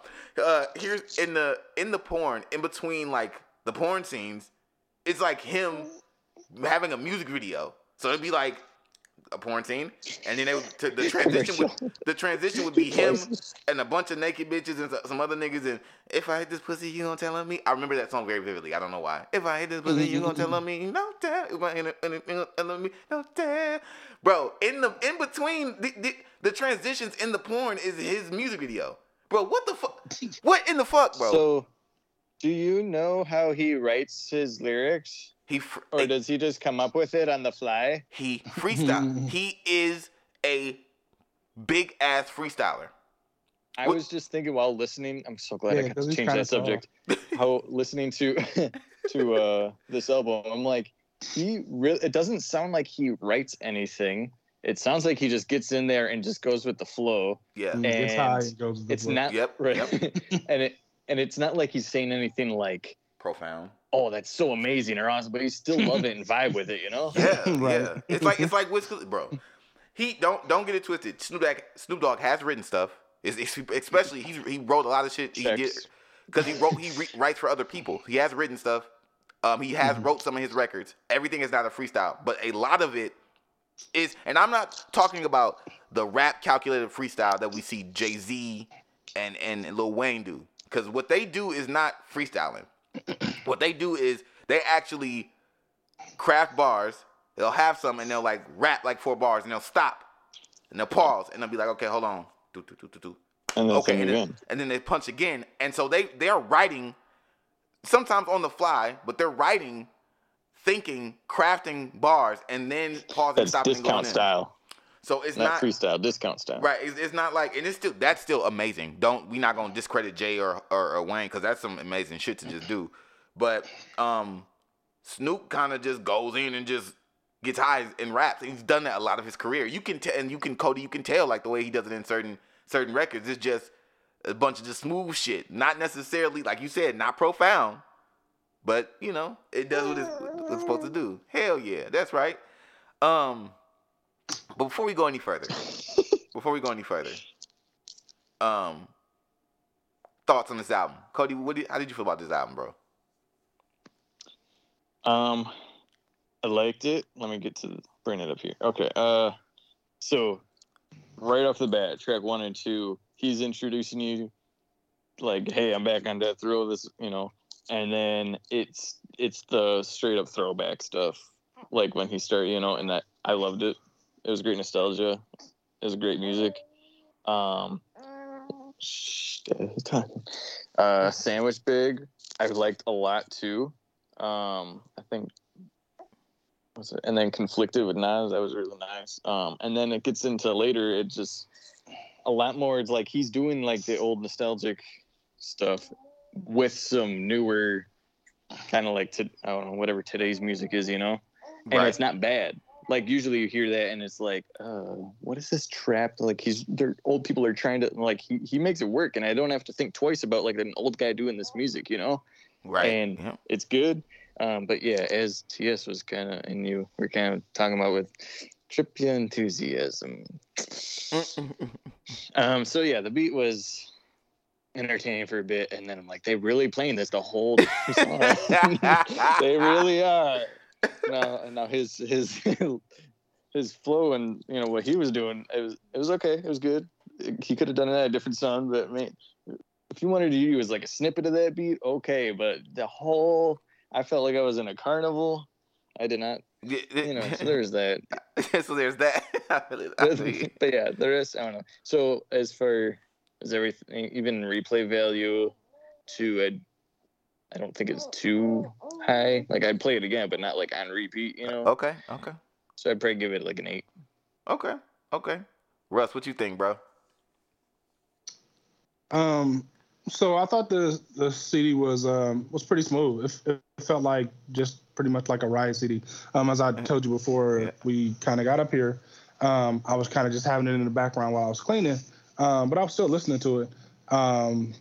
uh, here's in the in the porn, in between like the porn scenes, it's like him having a music video. So it'd be like a porn scene, and then they would, to, the transition would the transition would be him and a bunch of naked bitches and some other niggas. And if I hit this pussy, you gonna tell on me? I remember that song very vividly. I don't know why. If I hit this pussy, you gonna tell on me? Mm-hmm. No tell. If I hit it, and it- and it- tell on me? No tell. Bro, in the in between the, the the transitions in the porn is his music video. Bro, what the fuck? What in the fuck, bro? So, do you know how he writes his lyrics, he fr- or does he just come up with it on the fly? he freestyle. he is a big ass freestyler. I What- was just thinking while listening. I'm so glad Yeah, I got 'cause to change that subject. how listening to to uh this album, I'm like, he really. It doesn't sound like he writes anything. It sounds like he just gets in there and just goes with the flow. Yeah. And it goes. the It's book. not Yep, right, yep. and it and it's not like he's saying anything like, Profound. "Oh, that's so amazing" or awesome, but he still love it and vibe with it, you know? Yeah, Right. yeah. It's like it's like Wiz Khalifa, bro. He don't don't get it twisted. Snoop Dogg, Snoop Dogg has written stuff. It's, it's, especially he he wrote a lot of shit. He did because he wrote he re, writes for other people. He has written stuff. Um, he has wrote some of his records. Everything is not a freestyle, but a lot of it is. And I'm not talking about the rap calculated freestyle that we see Jay Z and and Lil Wayne do. because what they do is not freestyling. What they do is they actually craft bars. They'll have some and they'll like rap like four bars and they'll stop and they'll pause and they'll be like, okay, hold on, do do do do do. And then Okay, and then, and then they punch again, and so they they are writing sometimes on the fly, but they're writing, thinking, crafting bars, and then pausing, That's stopping, and going discount in. style, So it's not, not freestyle. Discount style. Right. It's, it's not like, and it's still that's still amazing. Don't we not gonna discredit Jay or or, or Wayne because that's some amazing shit to just do. But um, Snoop kind of just goes in and just gets high and raps. He's done that a lot of his career. You can tell, and you can Cody, you can tell like the way he does it in certain certain records. It's just a bunch of just smooth shit. Not necessarily like you said, not profound, but you know it does what it's, what it's supposed to do. Hell yeah, that's right. Um, but before we go any further before we go any further, um, thoughts on this album, Cody? What did, how did you feel about this album, bro? Um, I liked it. Let me get to bring it up here. Okay. Uh, so right off the bat, track one and two, he's introducing you like, "Hey, I'm back on death row." This, you know, and then it's it's the straight up throwback stuff, like when he started, you know, and that I loved it. It was great nostalgia. It was great music. Um, shh, Dad is talking. Uh, Sandwich Big, I liked a lot too. Um, I think what's it? And then conflicted with Nas, that was really nice. Um, and then it gets into later, it just a lot more. It's like he's doing like the old nostalgic stuff with some newer kind of like to I don't know whatever today's music is, you know. And it's not bad. Like usually you hear that and it's like, uh, what is this trap? Like he's old people are trying to like he, he makes it work and I don't have to think twice about like an old guy doing this music, you know? right. and- yeah. it's good. Um, but yeah, as TS was kind of, and you were kind of talking about with tripia enthusiasm. Um, so yeah, the beat was entertaining for a bit, and then I'm like, they really playing this the whole they really are. Now, now his his his flow and you know what he was doing, it was it was okay. It was good. He could have done it at a different song, but man, if you wanted to use like a snippet of that beat, okay. But the whole, I felt like I was in a carnival. I did not, you know. So there's that. so there's that. I feel it. I feel you. but yeah, the rest I don't know. So as far as everything, even replay value, to a, I don't think it's too high. Like I'd play it again, but not like on repeat, you know. okay. Okay. So I'd probably give it like an eight. Okay. Okay. Russ, what you think, bro? Um, so I thought the the CD was um was pretty smooth. It, it felt like just pretty much like a riot CD. Um, as I told you before Yeah. we kind of got up here, um, I was kind of just having it in the background while I was cleaning, um, but I was still listening to it. Um,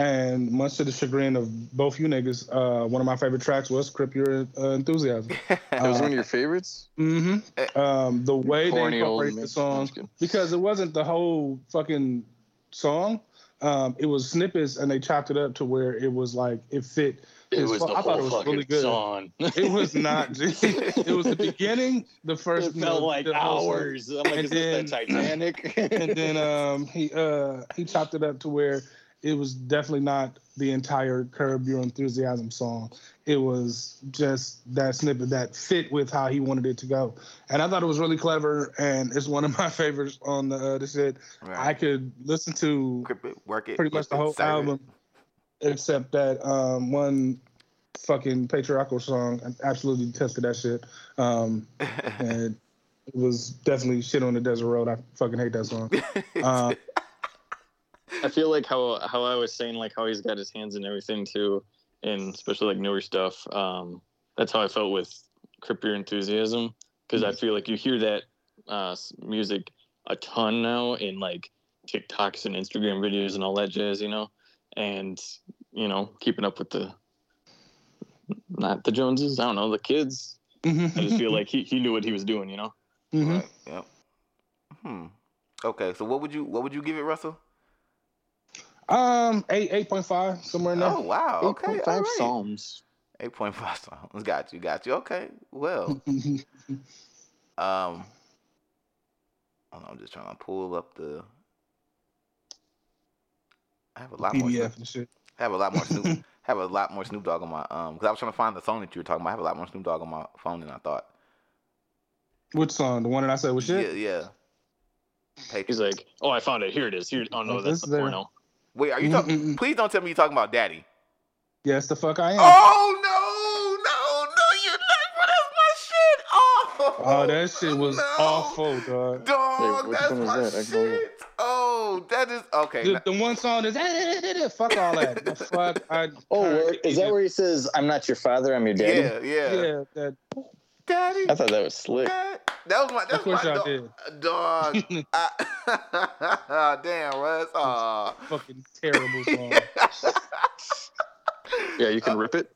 and much to the chagrin of both you niggas, uh, one of my favorite tracks was "Crip Your uh, Enthusiasm." That was Uh, one of your favorites. Mm-hmm. Um, the way they Corny old incorporate the mix. song, because it wasn't the whole fucking song. Um, it was snippets, and they chopped it up to where it was like it fit. It was fu- the I thought it was fucking really good. song. It was not. it was the beginning, the first. It you know, felt like the whole hours. I'm like, And is this the then- Titanic? and then um, he uh, he chopped it up to where it was definitely not the entire "Curb Your Enthusiasm" song. It was just that snippet that fit with how he wanted it to go, and I thought it was really clever. And it's one of my favorites on the uh, the shit. I could listen to work it. pretty much the whole serve it. album, except that um, one fucking patriarchal song. I absolutely detested that shit. Um, and it was definitely shit on the desert road. I fucking hate that song. Um, I feel like how how I was saying like how he's got his hands in everything too, and especially like newer stuff. Um, that's how I felt with Crip Your Enthusiasm because I feel like you hear that uh, music a ton now in like TikToks and Instagram videos and all that jazz, you know, and you know keeping up with the not the Joneses, I don't know the kids. I just feel like he, he knew what he was doing, you know. Mhm. Right. Yep. Hmm. Okay. So what would you what would you give it, Russell? Um, eight eight point five somewhere in there. Oh wow. Okay. 8.5 all right. Psalms. Eight point five songs. Got you. Got you. Okay. Well. Um. hold on, I'm just trying to pull up the. I have a lot more. Snoop, PDF and shit. I have a lot more Snoop. have a lot more Snoop Dogg on my um. Because I was trying to find the song that you were talking about. I have a lot more Snoop Dogg on my phone than I thought. Which song? The one that I said was shit. Yeah, yeah. Patreon. He's like, oh, I found it. Here it is. Here. Oh no, Oh, that's the there. porno. Wait, are you talking? Mm-mm-mm. Please don't tell me you're talking about Daddy. Yes, the fuck I am. Oh no, no, no! You're not. Bro, that's my shit. Oh. Oh, that shit was no. awful, dog. Dog, Wait, which that's one was my that? I can go look. shit. Oh, that is okay. The, the one song is fuck all that. The fuck I. Oh, I- where, is that where he says, "I'm not your father, I'm your daddy"? yeah, yeah, Yeah, that. Daddy. I thought that was slick. Dad. That was my. That's Of course my y'all dog. did. Dog. I, damn, Russ. Aw. Uh, fucking terrible song. Yeah, you can uh, rip it.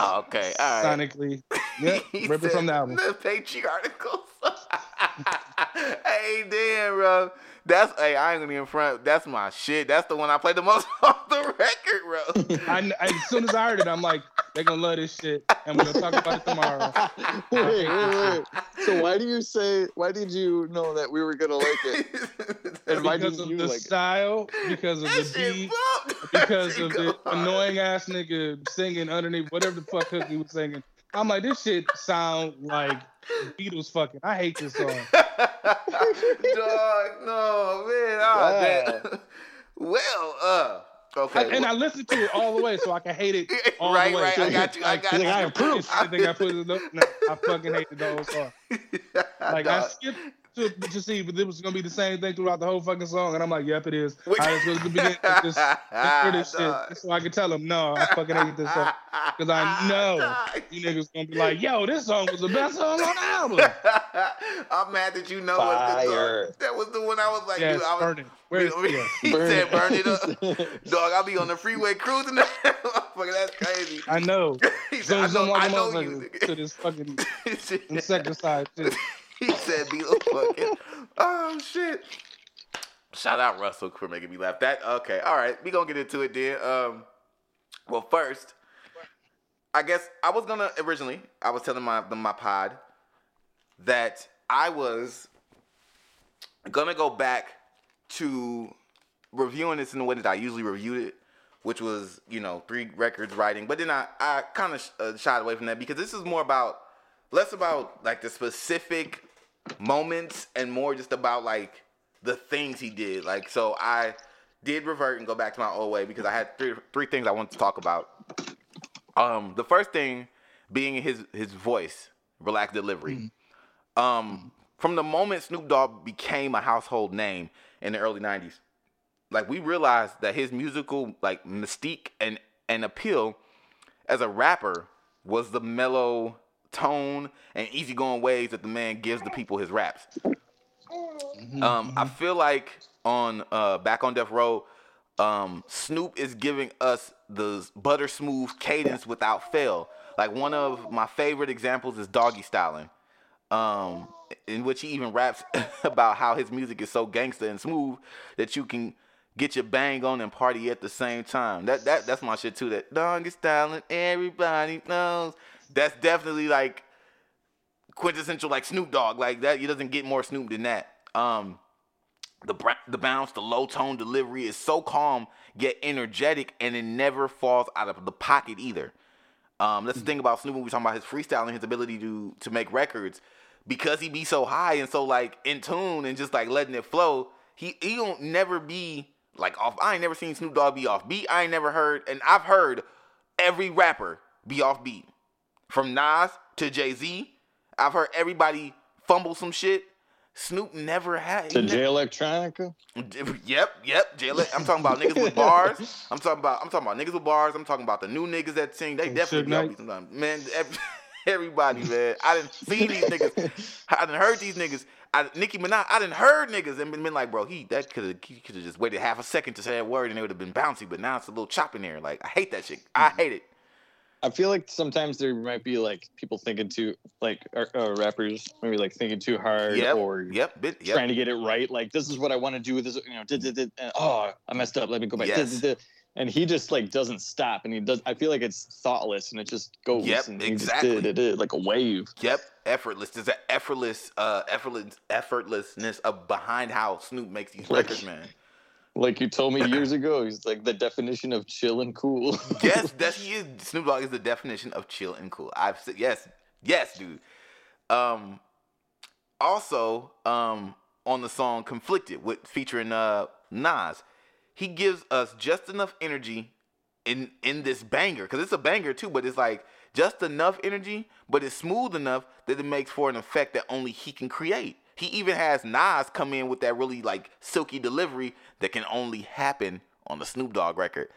okay, all right. Sonically, yep, He rip it from the album. The patriarchal. hey, damn, bro. That's hey, I ain't gonna even front. That's my shit. That's the one I play the most off the record, bro. I, I, as soon as I heard it, I'm like, they're gonna love this shit, and we're gonna talk about it tomorrow. wait, wait, wait. So why do you say? Why did you know that we were gonna like it? And why Because didn't of you the like it? style, because of that the shit beat, because of the hard. annoying ass nigga singing underneath whatever the fuck he was singing. I'm like, this shit sound like Beatles fucking. I hate this song. Dog, no, man. Oh, Wow. damn. Well, uh, okay. I- and I listened to it all the way so I can hate it all right, the way. right. I got you. I got He's you. I have proof. I think I put it. No, I fucking hated the whole song. Like I skipped to, to see, but it was gonna be the same thing throughout the whole fucking song, and I'm like, yep, it is. Wait. I just go to the beginning, and just, just this shit, so I can tell them, no, I fucking hate this song, because I know Dog. You niggas gonna be like, yo, this song was the best song on the album. I'm mad that you know what's the Fire. dog. That was the one I was like, Yes, dude, I was, burn it. Where's yeah. he Burn said, it. burn it up. Dog, I'll be on the freeway cruising. Motherfucker, that's crazy. I know. He said, So I know, I know you. to this fucking He said- insecticide shit. He said, Beatles fucking. Oh, shit. Shout out Russell for making me laugh. That, okay, all right. We gonna get into it then. Um, well, first, I guess I was gonna originally. I was telling my my pod that I was gonna go back to reviewing this in the way that I usually reviewed it, which was you know three records writing. But then I I kind of uh, shied away from that because this is more about less about like the specific moments and more just about like the things he did. Like so I did revert and go back to my old way because I had three three things I wanted to talk about. Um, the first thing being his his voice, relaxed delivery. Um, from the moment Snoop Dogg became a household name in the early '90s, like we realized that his musical like mystique and and appeal as a rapper was the mellow tone and easygoing ways that the man gives the people his raps. Um, I feel like on uh, back on Death Row, um, Snoop is giving us the butter smooth cadence without fail. Like one of my favorite examples is Doggy Styling, um, in which he even raps about how his music is so gangster and smooth that you can get your bang on and party at the same time. That that that's my shit too. That Doggy Styling, everybody knows. That's definitely like quintessential like Snoop Dogg. Like that, he doesn't get more Snoop than that. Um, the the bounce, the low tone delivery is so calm yet energetic, and it never falls out of the pocket either. Um, that's the thing about Snoop when we talking about his freestyling, his ability to to make records, because he be so high and so like in tune and just like letting it flow. He he don't never be like off. I ain't never seen Snoop Dogg be off beat. I ain't never heard, and I've heard every rapper be off beat, from Nas to Jay Z. I've heard everybody fumble some shit. Snoop never had. To he J ne- Electronica. Yep, yep, Jay. Le- I'm talking about niggas with bars. I'm talking about I'm talking about niggas with bars. I'm talking about the new niggas that sing. They definitely be sometimes. Man, everybody, man. I didn't see these niggas. I didn't heard these niggas. I, Nicki Minaj, I didn't heard niggas and been, been like, bro, he that could have he could have just waited half a second to say that word and it would have been bouncy. But now it's a little chop in there. Like I hate that shit. I Mm-hmm. hate it. I feel like sometimes there might be like people thinking too, like uh, uh, rappers maybe like thinking too hard Yep, or yep, bit, yep. trying to get it right. Like this is what I want to do. With this, you know, did, did, did, and, oh, I messed up. Let me go back. Yes. did. And he just like doesn't stop, and he does. I feel like it's thoughtless, and it just goes. Yep, and exactly. did, did, did, like a wave. Yep, effortless. There's an effortless, uh, effortless, effortlessness of behind how Snoop makes these Like- records, man. Like you told me years ago, he's like the definition of chill and cool. yes, that he is. Snoop Dogg is the definition of chill and cool. I've said yes, yes, dude. Um, also, um, on the song "Conflicted" with featuring uh Nas, he gives us just enough energy in in this banger because it's a banger too, but it's like just enough energy, but it's smooth enough that it makes for an effect that only he can create. He even has Nas come in with that really like silky delivery that can only happen on the Snoop Dogg record.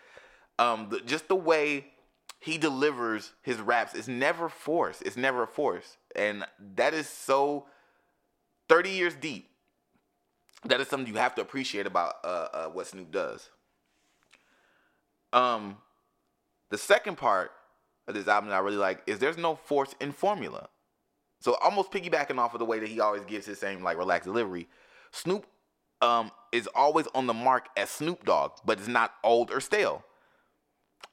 Um, the, just the way he delivers his raps is never forced. It's never forced, and that is so thirty years deep. That is something you have to appreciate about uh, uh, what Snoop does. Um, the second part of this album that I really like is there's no force in formula. So almost piggybacking off of the way that he always gives his same like relaxed delivery, Snoop um, is always on the mark as Snoop Dogg, but it's not old or stale.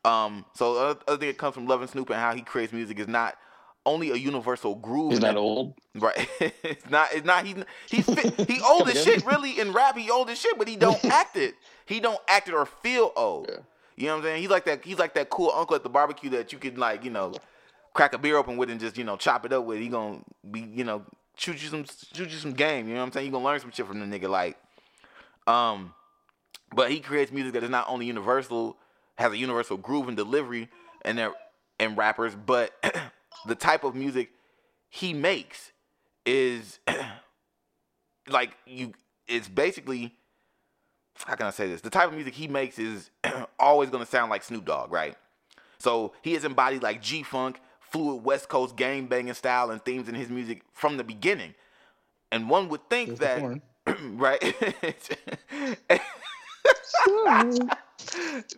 Um, so other, other thing that comes from loving Snoop and how he creates music is not only a universal groove. He's that- not old. Right. it's not. It's not. He he's fit, he old as shit. Really in rap, he old as shit, but he don't act it. He don't act it or feel old. Yeah. You know what I'm saying? He's like that. He's like that cool uncle at the barbecue that you can like, you know, crack a beer open with and just you know chop it up with. He gonna be you know shoot you some shoot you some game. You know what I'm saying? You gonna learn some shit from the nigga. Like, um, but he creates music that is not only universal, has a universal groove and delivery, and their and rappers, but the type of music he makes is like you. It's basically how can I say this? The type of music he makes is always gonna sound like Snoop Dogg, right? So he has embodied like G Funk, fluid West Coast gang banging style and themes in his music from the beginning. And one would think There's that, right?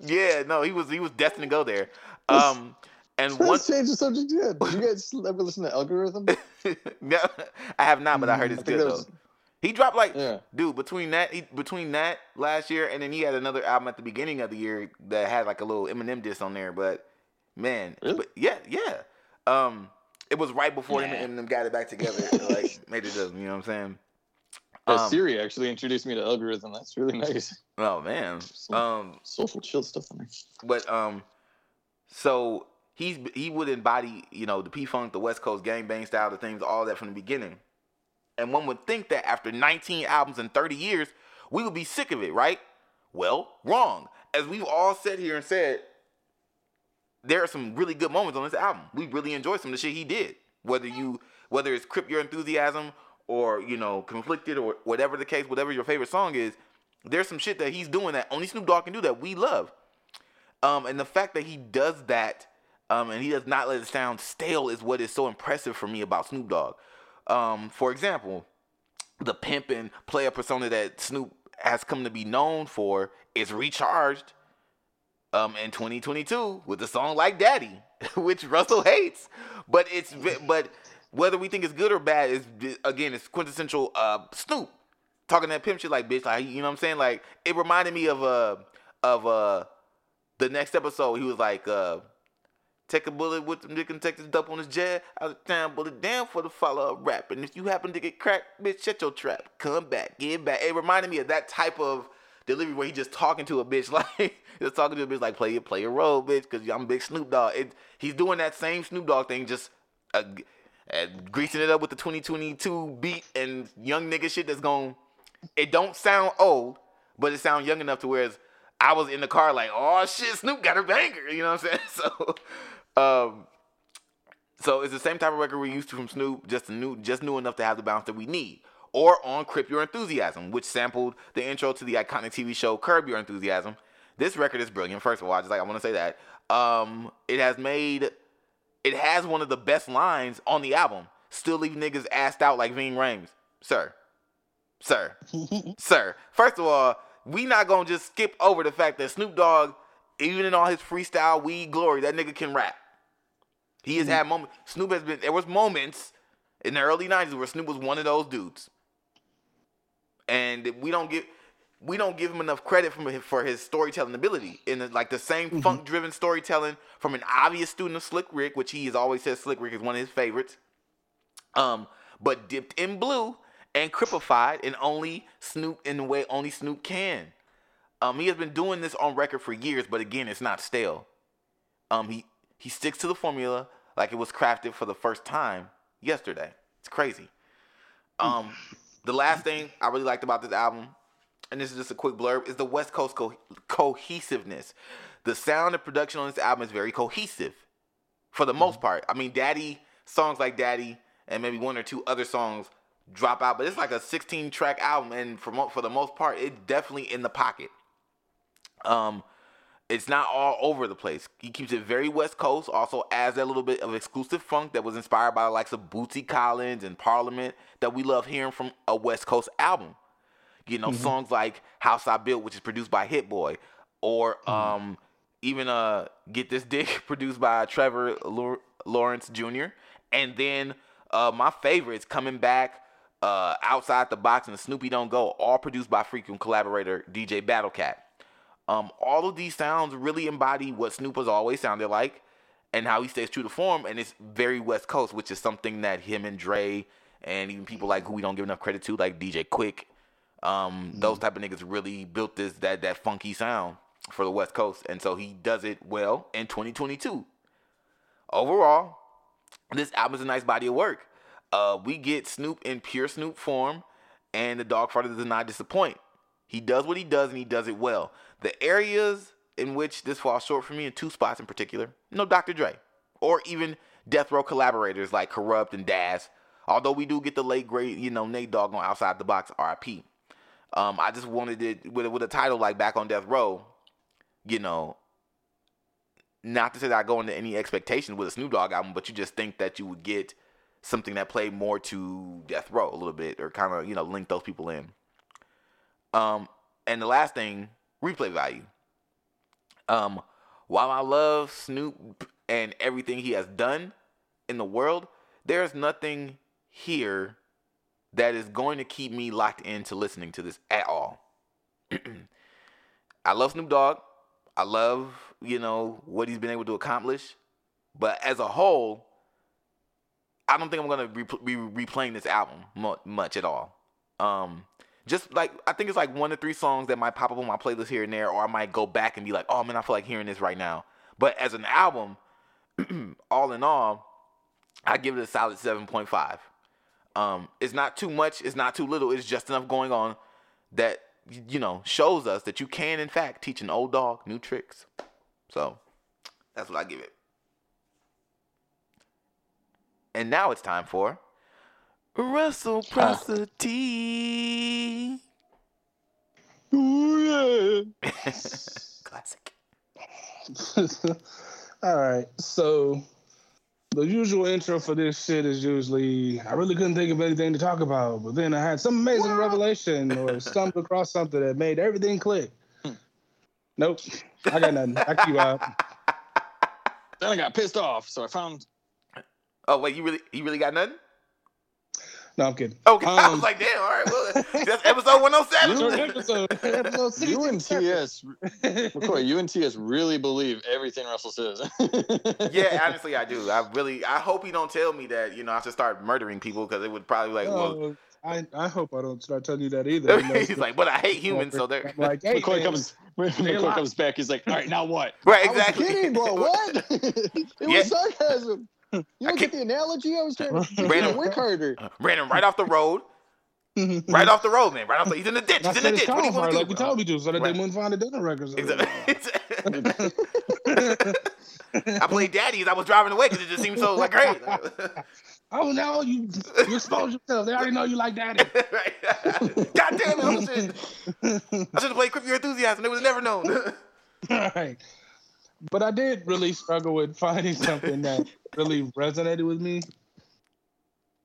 yeah, no, he was he was destined to go there. Um, and one, Let's change the subject yet. Did you guys ever listen to Algorithm? no, I have not, but I heard Mm, it's I good though. He dropped like, Yeah. dude, between that, he, between that last year, and then he had another album at the beginning of the year that had like a little Eminem diss on there. But man, Really? but yeah, yeah. Um, it was right before him Nah. and them got it back together, like made it. up, You know what I'm saying? Yeah, Um, Siri actually introduced me to Algorithm. That's really nice. Oh man. Some Um, soulful chill stuff in there. but um, so he's he would embody you know the P Funk, the West Coast gangbang style, the things, all that from the beginning. And one would think that after 19 albums and 30 years, we would be sick of it, right? Well, wrong. As we've all said here and said, there are some really good moments on this album. We really enjoy some of the shit he did. Whether you whether it's Crip Your Enthusiasm or, you know, Conflicted or whatever the case, whatever your favorite song is, there's some shit that he's doing that only Snoop Dogg can do that we love. Um, and the fact that he does that, um, and he does not let it sound stale is what is so impressive for me about Snoop Dogg. Um, for example, the pimp and player persona that Snoop has come to be known for is recharged um, in 2022 with a song like Daddy, which Russell hates. But it's but whether we think it's good or bad is again it's quintessential uh, Snoop talking that pimp shit like bitch like you know what I'm saying? Like it reminded me of uh of uh the next episode he was like uh take a bullet with the nigga and take this dope on his jet out of town bullet down for the follow up rap and if you happen to get cracked bitch shut your trap. Come back get back. It reminded me of that type of delivery where he just talking to a bitch like just talking to a bitch like play play your role bitch because I'm a big Snoop Dogg it, he's doing that same Snoop Dogg thing just uh, uh, greasing it up with the 2022 beat and young nigga shit that's going it don't sound old, but it sound young enough to where I was in the car like, oh shit, Snoop got a banger, you know what I'm saying? So, um, so it's the same type of record we're used to from Snoop, just new, just new enough to have the bounce that we need. Or on Crip Your Enthusiasm, which sampled the intro to the iconic TV show Curb Your Enthusiasm. This record is brilliant. First of all, I just like I want to say that um, it has made, it has one of the best lines on the album. Still leave niggas assed out like Ving Rhames, sir sir, sir. First of all, we not gonna just skip over the fact that Snoop Dogg, even in all his freestyle weed glory, that nigga can rap. He has had moments. Snoop has been. There was moments in the early '90s where Snoop was one of those dudes, and we don't give we don't give him enough credit for his, for his storytelling ability. In the, like the same funk-driven storytelling from an obvious student of Slick Rick, which he has always said Slick Rick is one of his favorites. Um, but dipped in blue and cripified and only Snoop in the way only Snoop can. Um, he has been doing this on record for years, but again, it's not stale. Um, he he sticks to the formula like it was crafted for the first time yesterday. It's crazy. Um, the last thing I really liked about this album, and this is just a quick blurb, is the West Coast co- cohesiveness. The sound and production on this album is very cohesive, for the most part. I mean, Daddy songs like Daddy and maybe one or two other songs drop out, but it's like a 16 track album, and for mo- for the most part, it's definitely in the pocket. Um, it's not all over the place. He keeps it very West Coast. Also adds that little bit of exclusive funk that was inspired by the likes of Bootsy Collins and Parliament that we love hearing from a West Coast album. You know, songs like House I Built, which is produced by Hit Boy, or um, even uh, Get This Dick, produced by Trevor Lawrence Jr. And then uh, my favorites coming back, uh, Outside the Box and Snoopy Don't Go, all produced by frequent collaborator DJ Battlecat. Um, all of these sounds really embody what Snoop has always sounded like and how he stays true to form, and it's very West Coast, which is something that him and Dre and even people like who we don't give enough credit to, like DJ Quik, um, those type of niggas really built this that that funky sound for the West Coast, and so he does it well in 2022. Overall, this album is a nice body of work. Uh, we get Snoop in pure Snoop form, and the Dogfather does not disappoint. He does what he does, and he does it well. The areas in which this falls short for me in two spots in particular, no Dr. Dre, or even Death Row collaborators like Kurupt and Daz. Although we do get the late great, you know, Nate Dogg on Outside the Box, RIP. Um, I just wanted it with, with a title like Back on Death Row, you know, not to say that I go into any expectation with a Snoop Dogg album, but you just think that you would get something that played more to Death Row a little bit, or kind of you know link those people in. Um, and the last thing, replay value. Um, while I love Snoop and everything he has done in the world, there's nothing here that is going to keep me locked into listening to this at all. I love Snoop Dogg. I love, you know, what he's been able to accomplish. But as a whole, I don't think I'm gonna be replaying this album much at all. Um, just like I think it's like one to three songs that might pop up on my playlist here and there, or I might go back and be like, oh man, I feel like hearing this right now. But as an album, all in all, I give it a solid seven point five. Um, it's not too much, it's not too little, it's just enough going on that you know shows us that you can in fact teach an old dog new tricks. So that's what I give it. And now it's time for reciprocity. Ah. Ooh, yeah. Classic. All right. So the usual intro for this shit is usually I really couldn't think of anything to talk about, but then I had some amazing revelation or stumbled across something that made everything click. Hmm. Nope. I got nothing. I keep out. Then I got pissed off, so I found. Oh wait, you really you really got nothing? No, I'm kidding. Okay, I was Um, like, damn. All right, well, that's episode 107. Short episode. Episode 16. You and TS, McCoy, you and TS really believe everything Russell says. yeah, honestly, I do. I really, I hope he don't tell me that you know I should start murdering people because it would probably like, well, Oh, I, I hope I don't start telling you that either. You know, he's like, but I hate humans, so they're I'm like, hey, McCoy man, comes. McCoy comes back. He's like, "All right, now what?" right, I was exactly. kidding, bro. What? it Yeah. was sarcasm. You I don't get the analogy? I was trying to Ran get him- a wick harder. Ran him right off the road, right off the road, man. Right off the, he's in the ditch. He's in the ditch. What do you want for to like do? we told me to, so that Right. they wouldn't find the dinner records. Exactly. I played daddies. I was driving away because it just seemed so like great. oh no, you you exposed yourself. They already know you like daddy. right. God damn it! I should I should have played Crip Your Enthusiasm. They would have never known. All right. But I did really struggle with finding something that really resonated with me.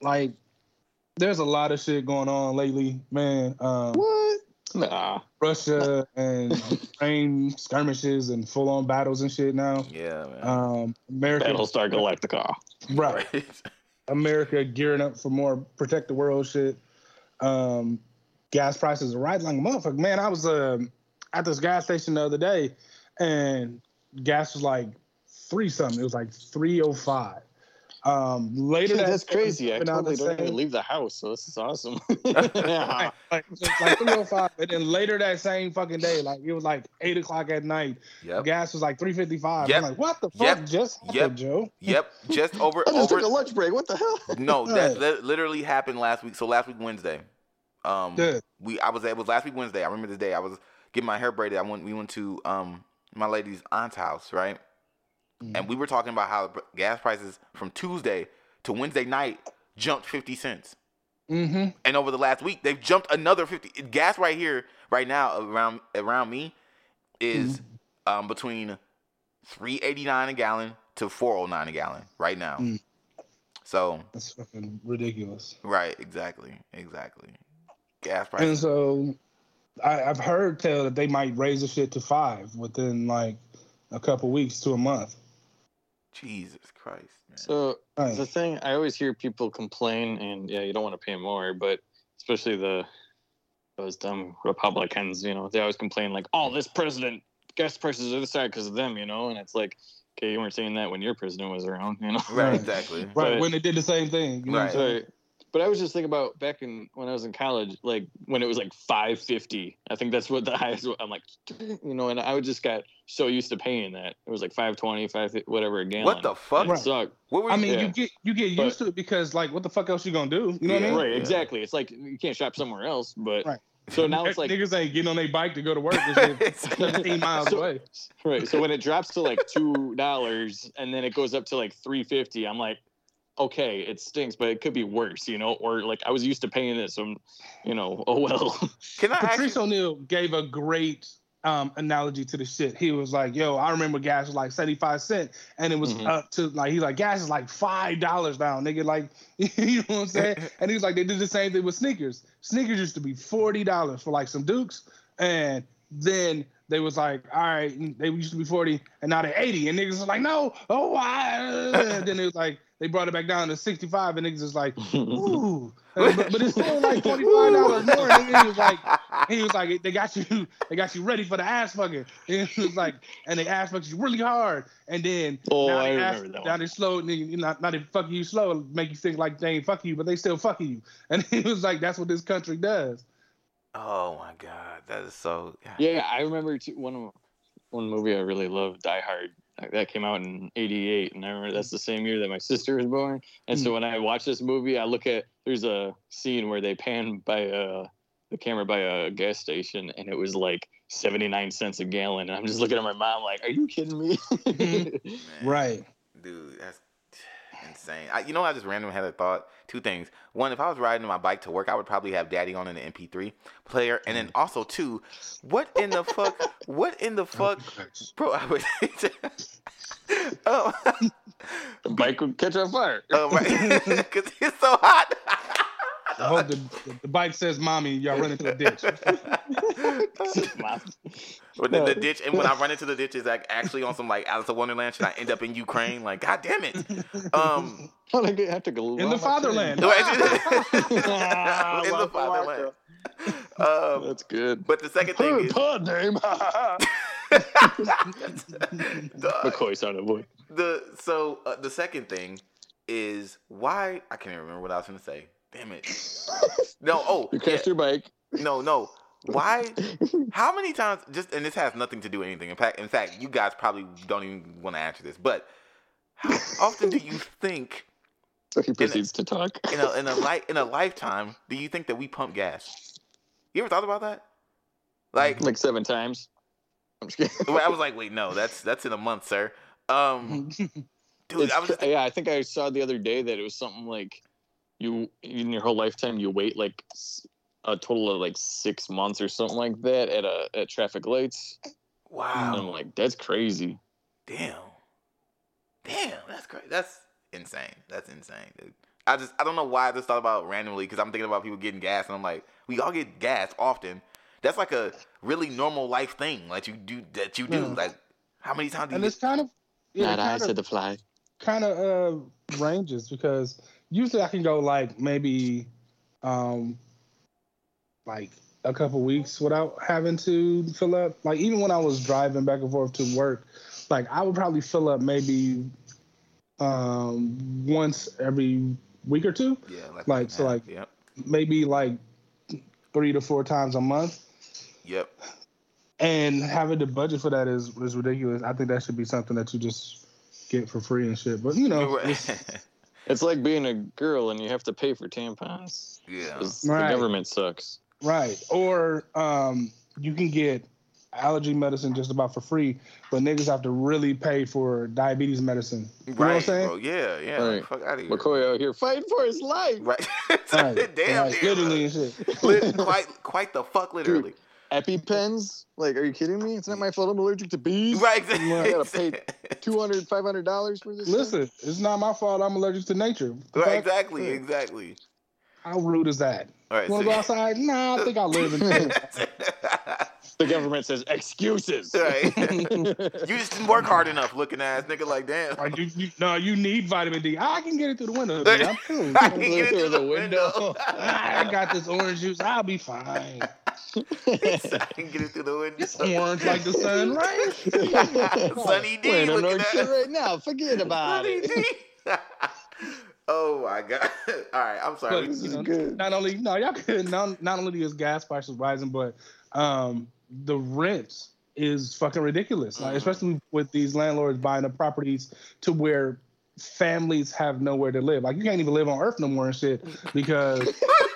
Like, there's a lot of shit going on lately, man. Um, What? Nah. Russia and Ukraine skirmishes and full on battles and shit now. yeah, man. Um, America, Battlestar Galactica. right? America gearing up for more protect the world shit. Um, gas prices are rising like a motherfucker. Man, I was um at this gas station the other day, and gas was like three something. It was like three oh five. Um, later Dude, that that's day, crazy. I totally the don't even leave the house, so this is awesome. Yeah. like, so it's like 305, and then later that same fucking day, like it was like eight o'clock at night. Yep. Gas was like 355. Yep. I'm like, what the fuck Yep. just happened, Yep. Joe? Yep. Just over I just over. took a lunch break. What the hell? No, that, that literally happened last week. So last week Wednesday, um, Good. we I was it was last week Wednesday. I remember the day. I was getting my hair braided. I went we went to um my lady's aunt's house, right? Mm-hmm. And we were talking about how gas prices from Tuesday to Wednesday night jumped fifty cents, Mm-hmm. and over the last week they've jumped another fifty. Gas right here, right now around around me, is um between three eighty nine a gallon to four oh nine a gallon right now. Mm. So That's fucking ridiculous. Right, exactly, exactly. Gas prices. And so I, I've heard tell that they might raise the shit to five within like a couple weeks to a month. Jesus Christ, man. So Right. the thing I always hear people complain, and yeah, you don't want to pay more, but especially the those dumb Republicans, you know, they always complain like, "Oh, this president gas prices are this high because of them," you know, and it's like, okay, you weren't saying that when your president was around, you know. right, Right. exactly. Right But- when they did the same thing. You know what I'm Right. saying? Right. But I was just thinking about back in when I was in college, like when it was like five fifty. I think that's what the highest. I'm like, you know, and I would just got so used to paying that. It was like 520, 5 whatever a gallon. What the fuck? It sucked. What were I mean, Yeah. you get you get But- used to it because like, what the fuck else you gonna do? You know what I mean? Right, exactly. It's like you can't shop somewhere else, but Right. so now it's like niggas ain't getting on their bike to go to work. It's shit 17 miles So- away. right. So when it drops to like two dollars and then it goes up to like three fifty, I'm like, okay, it stinks, but it could be worse, you know. Or like I was used to paying this, so you know, oh well. Can I Patrice you? O'Neal gave a great um, analogy to the shit. He was like, "Yo, I remember gas was like seventy five cent, and it was Mhm. up to like he's like gas is like five dollars now, nigga. Like, you know what I'm saying? And he's like, they did the same thing with sneakers. Sneakers used to be forty dollars for like some Dukes, and then they was like, all right, they used to be forty, and now they're eighty, and niggas was like, no, oh why? Uh, then it was like they brought it back down to sixty five, and niggas was like, ooh, uh, but, but it's still like twenty five dollars more. Nigga. He was like. He was like, they got you, they got you ready for the ass fucking. And he was like, and they ass fucked you really hard. And then Oh, now I they ass, now they slow, and you not not they fucking you slow, make you think like they ain't fucking you, but they still fucking you. And he was like, that's what this country does. Oh my God, that is so. God. Yeah, I remember too, one one movie I really loved, Die Hard. That came out in '88, and I remember that's the same year that my sister was born. And so hmm. when I watch this movie, I look at there's a scene where they pan by a the camera by a gas station, and it was like 79 cents a gallon. And I'm just looking at my mom like, "Are you kidding me?" Hmm. Right. dude, that's insane. I, you know, I just randomly had a thought. Two things. One, if I was riding my bike to work, I would probably have Daddy on in the MP3 player, and then mm. also two, what in the fuck? What in the oh, fuck, bro? I would. oh, the bike would catch on fire. oh right, because it's so hot. I hope the, the, the bike says mommy, y'all run into a ditch. Mom. But the, the ditch, and when I run into the ditch, is like actually on some like Alice in Wonderland. Should I end up in Ukraine? Like, god damn it. Um, I have to go In the fatherland. in the fatherland. Um, That's good. but the second thing is, Pod name. the, McCoy sounded boy. the so uh, the second thing is why I can't even remember what I was gonna say. Damn it. No. Oh, You yeah, crashed your bike. no, no. Why? How many times? Just and this has nothing to do with anything. In fact, in fact, you guys probably don't even want to answer this. But how often do you think So he proceeds to talk. in a in a life in a lifetime do you think that we pump gas? You ever thought about that? Like, like seven times. I'm just kidding. I was like, wait, no, that's that's in a month, sir. Um, dude, I was just yeah, I think I saw the other day that it was something like you in your whole lifetime you wait like a total of like six months or something like that at a at traffic lights. And I'm wow, like, that's crazy. damn, damn, that's crazy. That's insane. That's insane, dude. I just I don't know why I just thought about it randomly because I'm thinking about people getting gas and I'm like, we all get gas often. That's like a really normal life thing that you do that you do. Yeah. Like, how many times do you? and Get, it's kind of yeah, Not I kind of, said the fly. kind of uh ranges because usually I can go like maybe um like a couple weeks without having to fill up. Like even when I was driving back and forth to work, like I would probably fill up maybe um, once every week or two, Yeah, like Like, so, like- yep, maybe like three to four times a month. yep. And having the budget for that is is ridiculous. I think that should be something that you just get for free and shit. But you know, it's- It's like being a girl and you have to pay for tampons. Yeah. Right. The government sucks. right. Or um, you can get allergy medicine just about for free, but niggas have to really pay for diabetes medicine. You know what I'm saying? bro. Yeah, yeah. Right. Fuck out of here. McCoy out here fighting for his life. Right. Right. Damn, Right, damn. literally and shit. Quite, quite the fuck, literally. EpiPens? Like, are you kidding me? It's not my fault I'm allergic to bees. Right. I gotta pay 200 $500 for this? shit? Listen, it's not my fault. I'm allergic to nature. The Right, fuck? exactly, exactly. How rude is that? All right. You want to so- go outside? Nah, I think I'll live in. The government says excuses. right. you just didn't work hard enough, looking ass nigga. Like damn. Like you, you, no, you need vitamin D. I can get it through the window. Dude. I'm cool. I can get it Through through the the window. window. I got this orange juice. I'll be fine. I can get it through the window. It's orange like the sun, right? Sunny D. Playing on looking North at- Shore right now. Forget about Sunny it. D. oh my god. All right, I'm sorry. But, This you is know, good. not only no, y'all could not, not only is gas prices rising, but um, the rent is fucking ridiculous. Like Mhm. especially with these landlords buying up properties to where families have nowhere to live. Like you can't even live on Earth no more and shit because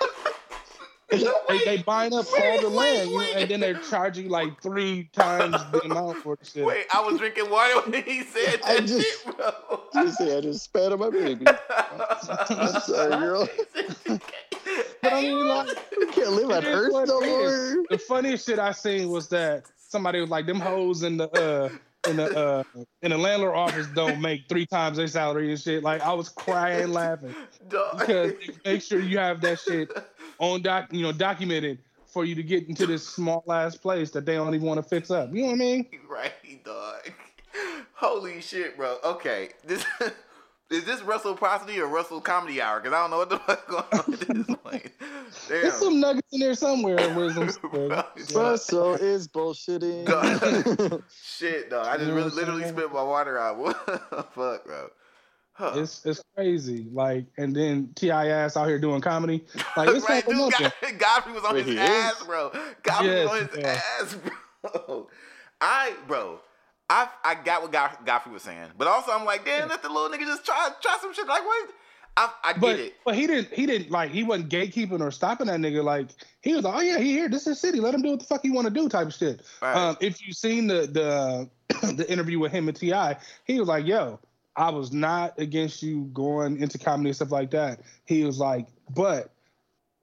they, they buying up all the land, you know, and then they're charging like three times the amount for the shit. Wait, I was drinking water when he said I that just- shit, bro. Just say I just spat on my baby. I'm sorry, girl. But I mean, like, You can't live on Earth no more. the funniest shit I seen was that somebody was like, "Them hoes in the uh in the uh in the landlord office don't make three times their salary and shit." Like I was crying laughing Dog. because make sure you have that shit on doc, you know, documented for you to get into this small ass place that they don't even want to fix up. You know what I mean? right, dog. Holy shit, bro. Okay, this is this reciprocity or Russell comedy hour? Because I don't know what the fuck going on at this point. Damn. There's some nuggets in there somewhere. Wisdom. Bro, Russell is bullshitting. God. Shit, dog. I just really, literally saying? spit my water out. What the fuck, bro? Huh. It's it's crazy. Like, and then T.I. ass out here doing comedy. Like it's right, like dude. God, Godfrey was on Wait, his he ass, is? bro. Godfrey Yes, was on his yeah. ass, bro. I, bro, I, I got what God, Godfrey was saying, but also I'm like, damn, let the little nigga just try, try some shit. Like, what? I, I get But it. but he didn't he didn't like he wasn't gatekeeping or stopping that nigga. Like he was like, oh yeah, he here. This is his city. Let him do what the fuck he want to do. Type of shit. Right. Um, if you seen the the the interview with him and T.I., he was like, yo, I was not against you going into comedy and stuff like that. He was like, but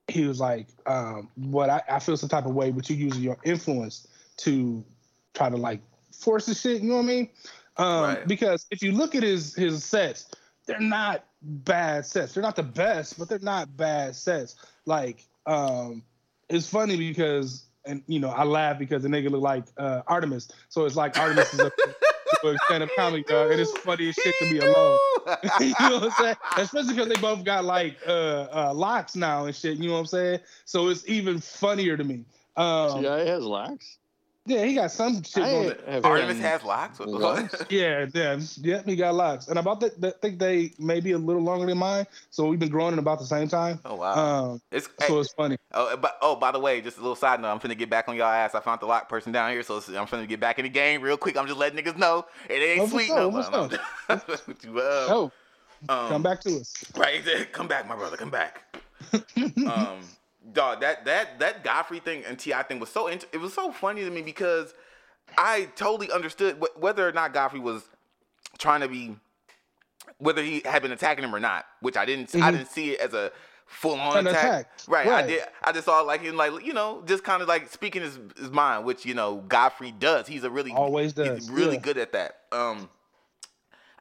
he was like, um, what I, I feel some type of way, but you using your influence to try to like force the shit. You know what I mean? Um, Right. Because if you look at his his sets, they're not bad sets. They're not the best, but they're not bad sets. Like, um, it's funny because, and you know, I laugh because the nigga look like uh, Artemis. So it's like Artemis is a, a stand-up comic, dog, and it's funny as shit to be alone. you know what I'm saying? Especially because they both got like uh, uh, locks now and shit. You know what I'm saying? So it's even funnier to me. Um, T.I. has locks. Yeah, he got some shit. I going have Artemis has locks. What Locks? fuck? yeah, yeah, he got locks, and about that, that think they may be a little longer than mine. So we've been growing at about the same time. Oh wow. Um, it's so hey, it's funny. oh, but oh, by the way, just a little side note. I'm finna get back on y'all ass. I found the lock person down here, so I'm finna get back in the game real quick. I'm just letting niggas know it ain't Oh, sweet sure, no for more. Well, Oh, um, come back to us. Right. Come back, my brother. Come back. um, dog, that that that Godfrey thing and T.I. thing was so int- it was so funny to me because I totally understood wh- whether or not Godfrey was trying to be whether he had been attacking him or not, which I didn't I Mhm. didn't see it as a full on attack. attack. Right, I did. I just saw like him, like you know, just kind of like speaking his his mind, which you know Godfrey does. He's a really Always does. He's really yeah. good at that. Um,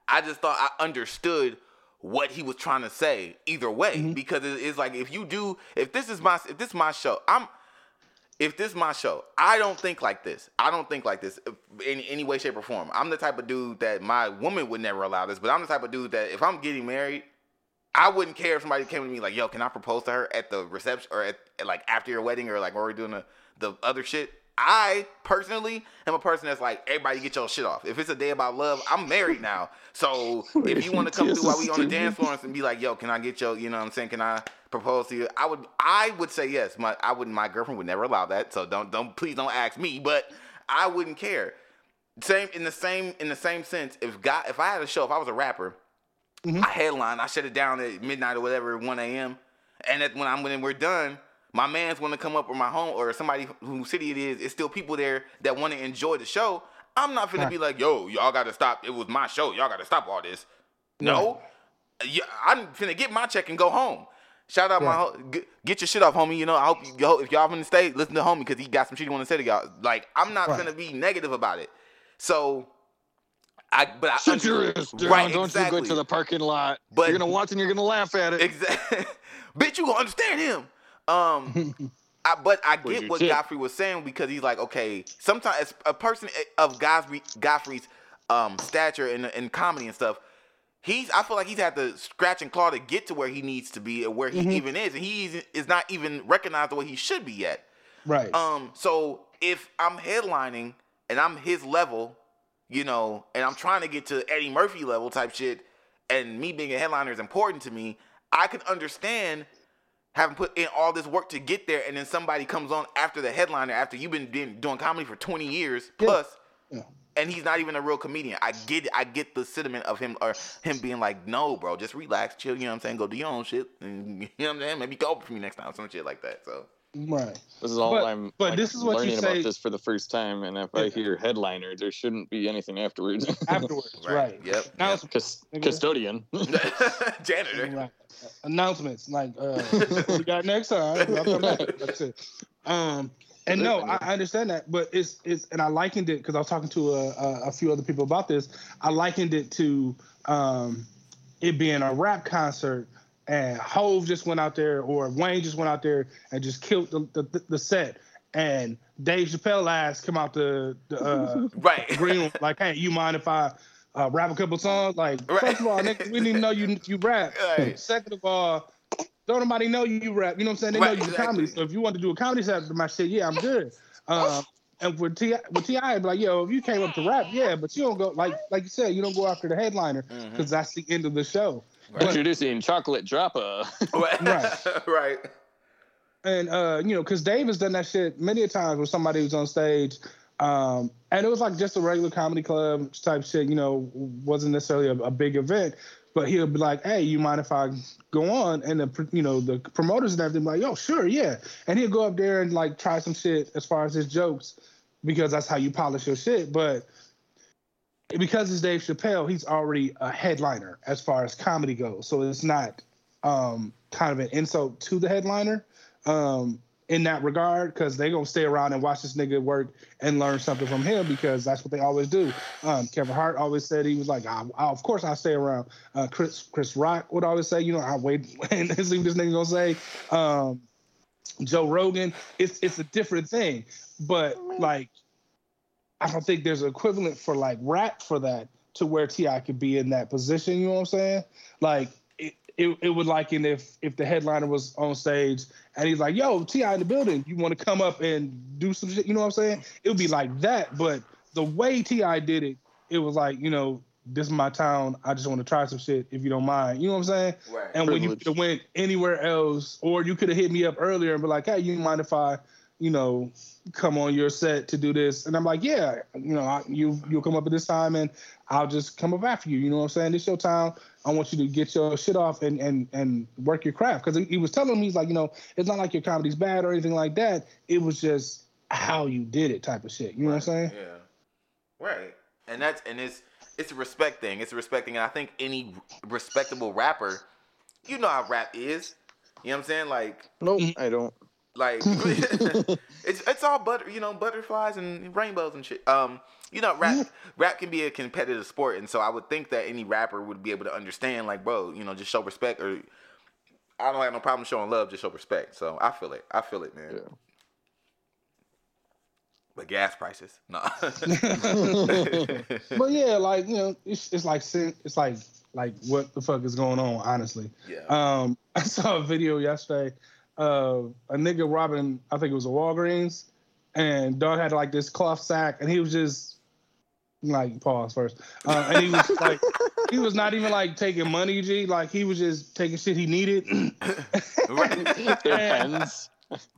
I just thought I understood what he was trying to say either way. Mhm. because it's like if you do if this is my if this is my show I'm if this is my show I don't think like this. I don't think like this in any way shape or form. I'm the type of dude that my woman would never allow this but I'm the type of dude that if I'm getting married I wouldn't care if somebody came to me like yo can I propose to her at the reception or at, at, like after your wedding or like when we're doing the the other shit I personally am a person that's like everybody get your shit off. If it's a day about love, I'm married now. So if you want to come through while we on the dance floor and be like, yo, can I get your, you know what I'm saying? Can I propose to you? I would I would say yes. My I wouldn't my girlfriend would never allow that. So don't don't please don't ask me, but I wouldn't care. Same in the same in the same sense, if God if I had a show, if I was a rapper, Mhm. I headline, I shut it down at midnight or whatever, 1 a.m. And that when I'm when we're done, my man's want to come up or my home or somebody whose city it is, it's still people there that want to enjoy the show. I'm not finna Right. be like, yo, y'all gotta stop. It was my show. Y'all gotta stop all this. No. Yeah, I'm gonna get my check and go home. Shout out my ho- get, get your shit off, homie. You know, I hope you, yo, if y'all from the state, listen to homie because he got some shit he want to say to y'all. Like, I'm not Right. finna be negative about it. So, I but I Sit your ass down. Right, Don't exactly. you go to the parking lot. But- you're gonna watch and you're gonna laugh at it. Exactly. Bitch, you gonna understand him. Um, I, but I get what tip? Godfrey was saying because he's like, okay, sometimes a person of Godfrey, Godfrey's um, stature in, in comedy and stuff, he's I feel like he's had to scratch and claw to get to where he needs to be and where he Mhm. even is, and he is- is not even recognized the way he should be yet. Right. Um, so if I'm headlining and I'm his level, you know, and I'm trying to get to Eddie Murphy level type shit, and me being a headliner is important to me, I can understand having put in all this work to get there, and then somebody comes on after the headliner, after you've been, doing comedy for 20 years plus, Yeah. and he's not even a real comedian. I get I get the sentiment of him or him being like, no, bro, just relax, chill, you know what I'm saying? Go do your own shit. And, you know what I'm saying? Maybe go for me next time, some shit like that. So right. This is all But- I'm. but like, this is what you learning say- about this for the first time, and if I hear headliner, there shouldn't be anything afterwards. Afterwards, right. Yep. Now yep. it's Cus- custodian. Janitor. Right. Announcements like uh, we got next time. I'll come back. That's it. Um, and no, I, I understand that, but it's it's and I likened it because I was talking to a, a, a few other people about this. I likened it to um, it being a rap concert, and Hove just went out there, or Wayne just went out there and just killed the the, the set, and Dave Chappelle ass come out the the uh, Right. green room, like, hey, you mind if I uh, rap a couple songs? Like, Right. first of all, nigga, we didn't even know you you rap. Right. Second of all, don't nobody know you rap. You know what I'm saying? They know you exactly. comedy. So if you want to do a comedy set to my shit, yeah, I'm good. Um, and with T.I., with T.I., I'd be like, yo, if you came up to rap, yeah, but you don't go like like you said, you don't go after the headliner because that's the end of the show. Introducing chocolate dropper. Right. Right. right. and uh, you know, because Dave has done that shit many a times with somebody who's on stage, um, and it was like just a regular comedy club type shit. You know, wasn't necessarily a, a big event, but he'll be like, "Hey, you mind if I go on?" And the you know the promoters and everything be like, "Yo, sure, yeah." And he'll go up there and like try some shit as far as his jokes, because that's how you polish your shit. But because it's Dave Chappelle, he's already a headliner as far as comedy goes. So it's not um, kind of an insult to the headliner um, in that regard because they're going to stay around and watch this nigga work and learn something from him because that's what they always do. Um, Kevin Hart always said he was like, I, I, of course I'll stay around. Uh, Chris Chris Rock would always say, you know, I wait and see what this nigga going to say. Um, Joe Rogan, it's it's a different thing, but like I don't think there's an equivalent for like rap for that to where T.I. could be in that position. You know what I'm saying? Like it, it, it would liken if if the headliner was on stage and he's like, "Yo, T.I. in the building, you want to come up and do some shit?" You know what I'm saying? It would be like that, but the way T.I. did it, it was like, you know, this is my town. I just want to try some shit if you don't mind. You know what I'm saying? Right. And when you could have went anywhere else, or you could have hit me up earlier and be like, "Hey, you mind if I, you know, come on your set to do this?" And I'm like, "Yeah, you know, I, you you'll come up at this time, and I'll just come up after you." You know what I'm saying? This your time. I want you to get your shit off and and and work your craft. Because he was telling me, he's like, you know, it's not like your comedy's bad or anything like that. It was just how you did it, type of shit. You know what I'm saying? Yeah. Right. And that's and it's it's a respect thing. It's a respect thing. And I think any respectable rapper, you know how rap is. You know what I'm saying? Like Nope, Mhm. I don't. Like it's it's all butter, you know, butterflies and rainbows and shit. Um, you know, rap rap can be a competitive sport, and so I would think that any rapper would be able to understand, like, bro, you know, just show respect, or I don't have no problem showing love, just show respect. So I feel it, I feel it, man. Yeah. But gas prices, no. But yeah, like you know, it's it's like it's like like what the fuck is going on, honestly. yeah. Um, I saw a video yesterday of a nigga robbing, I think it was a Walgreens, and dog had like this cloth sack, and he was just like pause first, uh, and he was like he was not even like taking money, G. Like he was just taking shit he needed. Right. Their And, pens,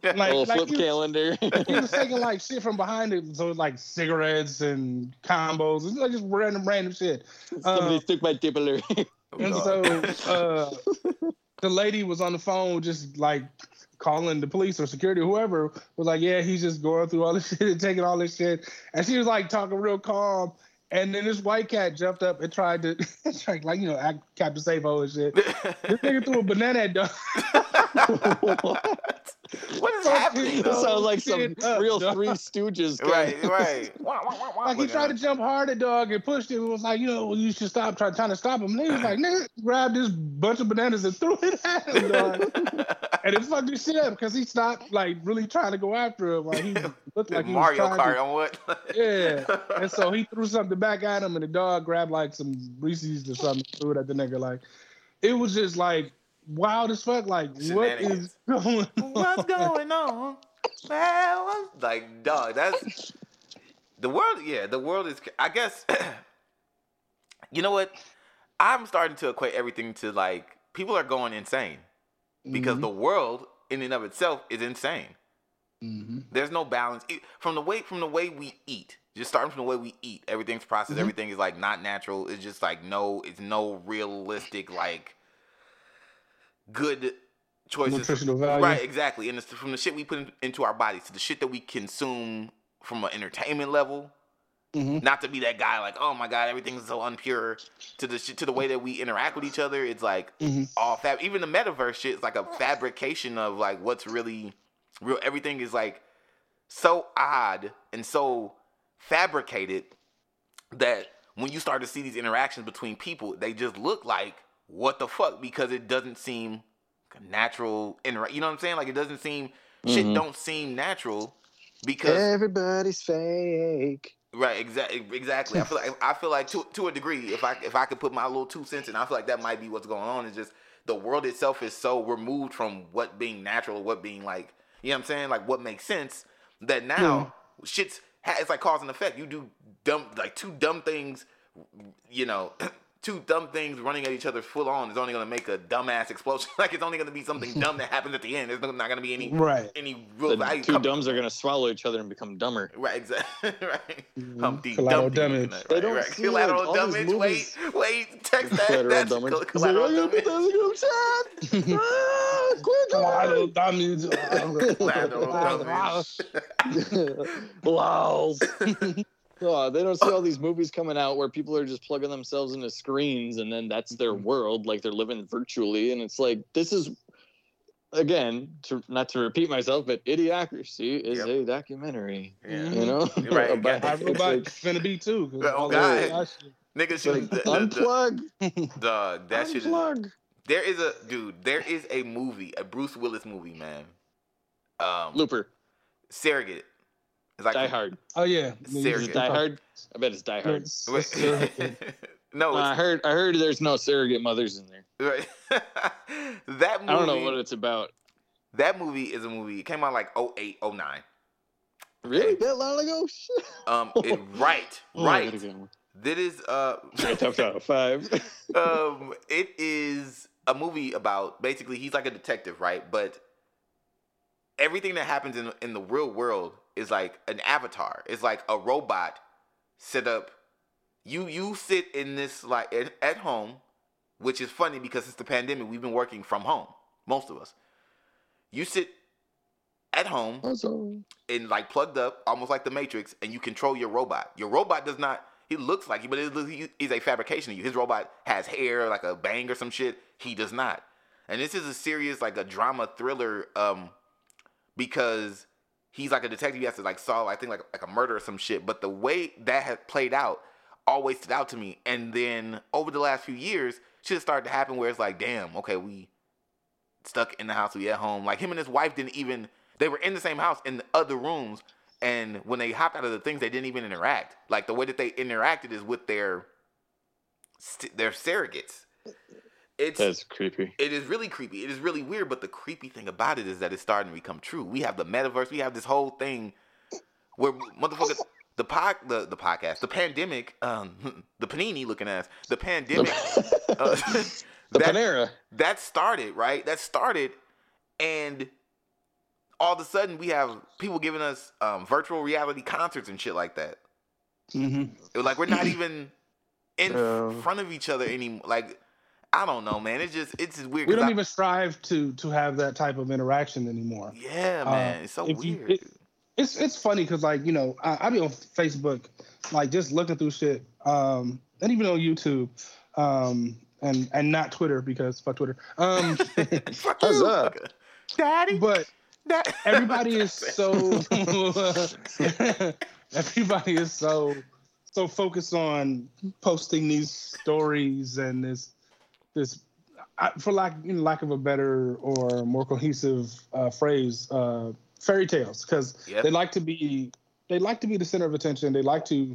like, little like flip he was- calendar. he was taking like shit from behind it, so like cigarettes and combos, and like just random random shit. Somebody uh, took my tippler. And so uh, the lady was on the phone, just like calling the police or security, or whoever was like, "Yeah, he's just going through all this shit and taking all this shit," and she was like talking real calm. And then this white cat jumped up and tried to, like you know, act Captain Safo and shit. This nigga threw a banana at dog. what? What is Fuck happening? you. That sounds like some Shit up, real dog. Three Stooges. kind Right, right. Like he tried to jump hard at dog and pushed him. It was like, you know, you should stop trying, trying to stop him. And he was like, nigga, grabbed this bunch of bananas and threw it at him, dog. and it fucked his shit up because he stopped like really trying to go after him. Like he looked like he Mario was trying Kart on what? Yeah. And so he threw something back at him, and the dog grabbed like some Reese's or something, threw it at the nigga. Like it was just like wild as fuck. Like what is going on? What's going on? Well, like, dog, that's the world. Yeah, the world is. I guess. you know what? I'm starting to equate everything to like people are going insane because the world in and of itself is insane. Mm-hmm. There's no balance from the way from the way we eat. Just starting from the way we eat, everything's processed. Mhm. Everything is like not natural. It's just like no. It's no realistic like good choices. nutritional value. Right, exactly. And it's from the shit we put in, into our bodies to the shit that we consume from an entertainment level. Mhm. Not to be that guy like, oh my god, everything's so unpure. To the shit, to the way that we interact with each other, it's like Mhm. all fab. Even the metaverse shit is like a fabrication of like what's really real. Everything is like so odd and so fabricated that when you start to see these interactions between people, they just look like what the fuck because it doesn't seem natural. Inter- you know what I'm saying? Like it doesn't seem shit Mhm. don't seem natural because Everybody's fake. right exactly exactly. I feel like I feel like to to a degree if I if I could put my little two cents in, I feel like that might be what's going on. Is just the world itself is so removed from what being natural, what being like you know what I'm saying, like what makes sense that now shit's it's like cause and effect. You do dumb like two dumb things, you know, two dumb things running at each other full on is only gonna make a dumbass explosion. like it's only gonna be something dumb that happens at the end. There's not gonna be any Right. any real The value. two come- dumbs are gonna swallow each other and become dumber. Right, exactly. right. Humpty Collateral Dumpty. damage. Right, They right, don't right. see, Collateral all these damage. Wait, movies- wait. Text that. Collateral That's damage. coll- collateral damage. Ah, Collateral damage. Collateral damage. wow. Oh, they don't see all these movies coming out where people are just plugging themselves into screens and then that's their Mm-hmm. world, like they're living virtually. And it's like, this is, again, to not to repeat myself, but Idiocracy is Yep. a documentary, Yeah. you know? Right, About- I exactly. it's robot like, finna be too. Oh, all God. that- that. Nigga, shoot like, the, the, the, unplug. dog. That shit unplug. There is a dude. There is a movie, a Bruce Willis movie, man. Um, Looper. Surrogate. It's like Die Hard. Oh yeah. Surrogate. it Die Hard? I bet it's Die Hard. It's- Wait. it's surrogate. no, Uh, I heard. I heard there's no surrogate mothers in there. right. that movie. I don't know what it's about. that movie is a movie. It came out like 08, 09. Really? That long ago? Shit. Um, it, right, Oh, right. gotta. That is uh, Top top five. um, it is a movie about basically he's like a detective, right? But everything that happens in in the real world is like an avatar. It's like a robot set up. You you sit in this like at, at home, which is funny because it's the pandemic. We've been working from home, most of us. You sit at home and like plugged up, almost like the Matrix, and you control your robot. Your robot does not. He looks like you, but it, he- he's a fabrication of you. His robot has hair, like a bang or some shit. He does not. And this is a serious, like a drama thriller, um, because he's like a detective. He has to like solve, I think, like like a murder or some shit. But the way that had played out always stood out to me. And then over the last few years, shit started to happen where it's like, damn, okay, we stuck in the house, we at home. Like him and his wife didn't even they were in the same house in the other rooms, and when they hopped out of the things, they didn't even interact. Like the way that they interacted is with their their surrogates. It's that's creepy. it is really creepy. It is really weird, but the creepy thing about it is that it's starting to become true. We have the metaverse. We have this whole thing where motherfuckers the pod the, the podcast the pandemic um the panini looking ass the pandemic uh, The that, Panera. that started right that started and all of a sudden we have people giving us um, virtual reality concerts and shit like that hmm It was like we're not even in front of each other anymore like i don't know man it's just it's just weird We don't I- even strive to to have that type of interaction anymore. yeah Uh, man it's so if you- weird it- It's it's funny because like you know I, I be on Facebook, like just looking through shit, um, and even on YouTube, um, and and not Twitter because fuck Twitter. Um, Fuck How's you, that? fucker. daddy but That- everybody is so everybody is so so focused on posting these stories and this this for lack you know, lack of a better or more cohesive uh, phrase uh, fairy tales because Yep. they like to be they like to be the center of attention they like to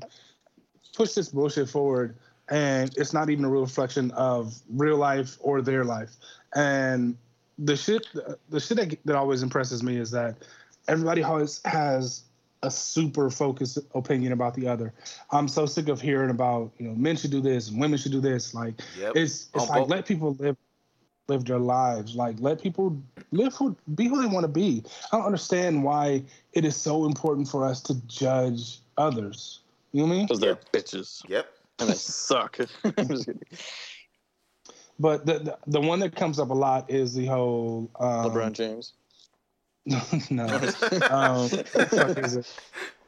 push this bullshit forward and it's not even a real reflection of real life or their life and the shit the shit that, that always impresses me is that everybody always has a super focused opinion about the other. I'm so sick of hearing about you know men should do this and women should do this. Like Yep. it's it's On like both- let people live live their lives. Like let people live who be who they want to be. I don't understand why it is so important for us to judge others. You know what I mean? Because they're bitches Yep. and they suck. I'm just kidding. But the, the the one that comes up a lot is the whole um, LeBron James. no. um, fuck is it?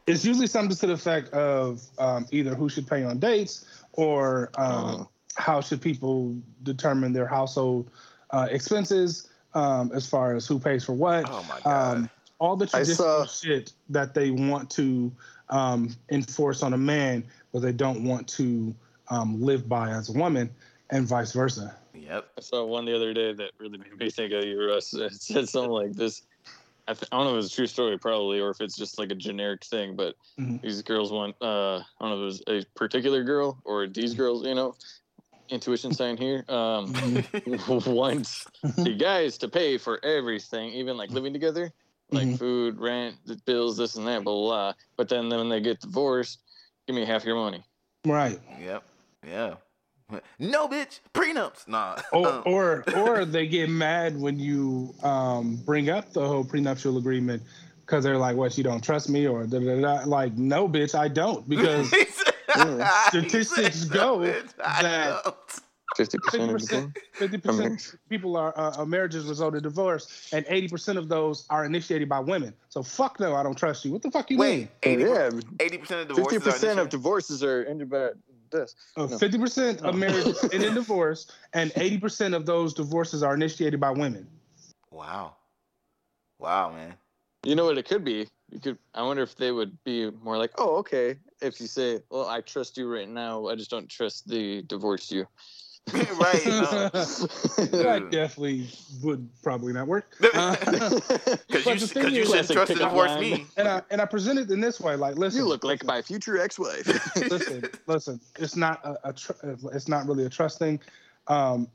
It's usually something to the effect of um, either who should pay on dates or um, Oh. how should people determine their household uh, expenses um, as far as who pays for what. Oh my god. Um, all the traditional saw- shit that they want to um, enforce on a man, but they don't want to um, live by as a woman, and vice versa. yep. I saw one the other day that really made me think of you, Russ. It said something like this. I, th- I don't know if it's a true story, probably, or if it's just like a generic thing. But Mhm. these girls want, uh, I don't know if it was a particular girl or these girls, you know, intuition sign here. Um, wants the guys to pay for everything, even like living together, like Mhm. food, rent, the bills, this and that, blah, blah, blah. But then when they get divorced, give me half your money. Right. Yep. Yeah. No, bitch. Prenups. Nah. or, Um, or or they get mad when you um, bring up the whole prenuptial agreement because they're like, "What? You don't trust me?" Or da, da, da. like, "No, bitch, I don't," because He Statistics go "No, bitch, that- don't." 50% fifty of the percent, fifty I'm percent people are uh, uh, marriages result in divorce, and eighty percent of those are initiated by women. So fuck no, I don't trust you. What the fuck you Wait, mean? 80, Yeah, 80% of divorces fifty are percent of divorces are ended by this. Uh, no. Fifty percent No. of oh. marriages end in divorce, and eighty percent of those divorces are initiated by women. Wow. Wow, man. You know what it could be? You could. I wonder if they would be more like, "Oh, okay." If you say, "Well, I trust you right now. I just don't trust the divorce you." right. no. that definitely would probably not work. Uh, Because But you, the sh- thing 'cause you is- should Classic trust to pickup divorce line. me. and I and I present it in this way, like, listen, you look like listen, my future ex-wife. listen, listen. It's not a, a tr- it's not really a trust thing. Um,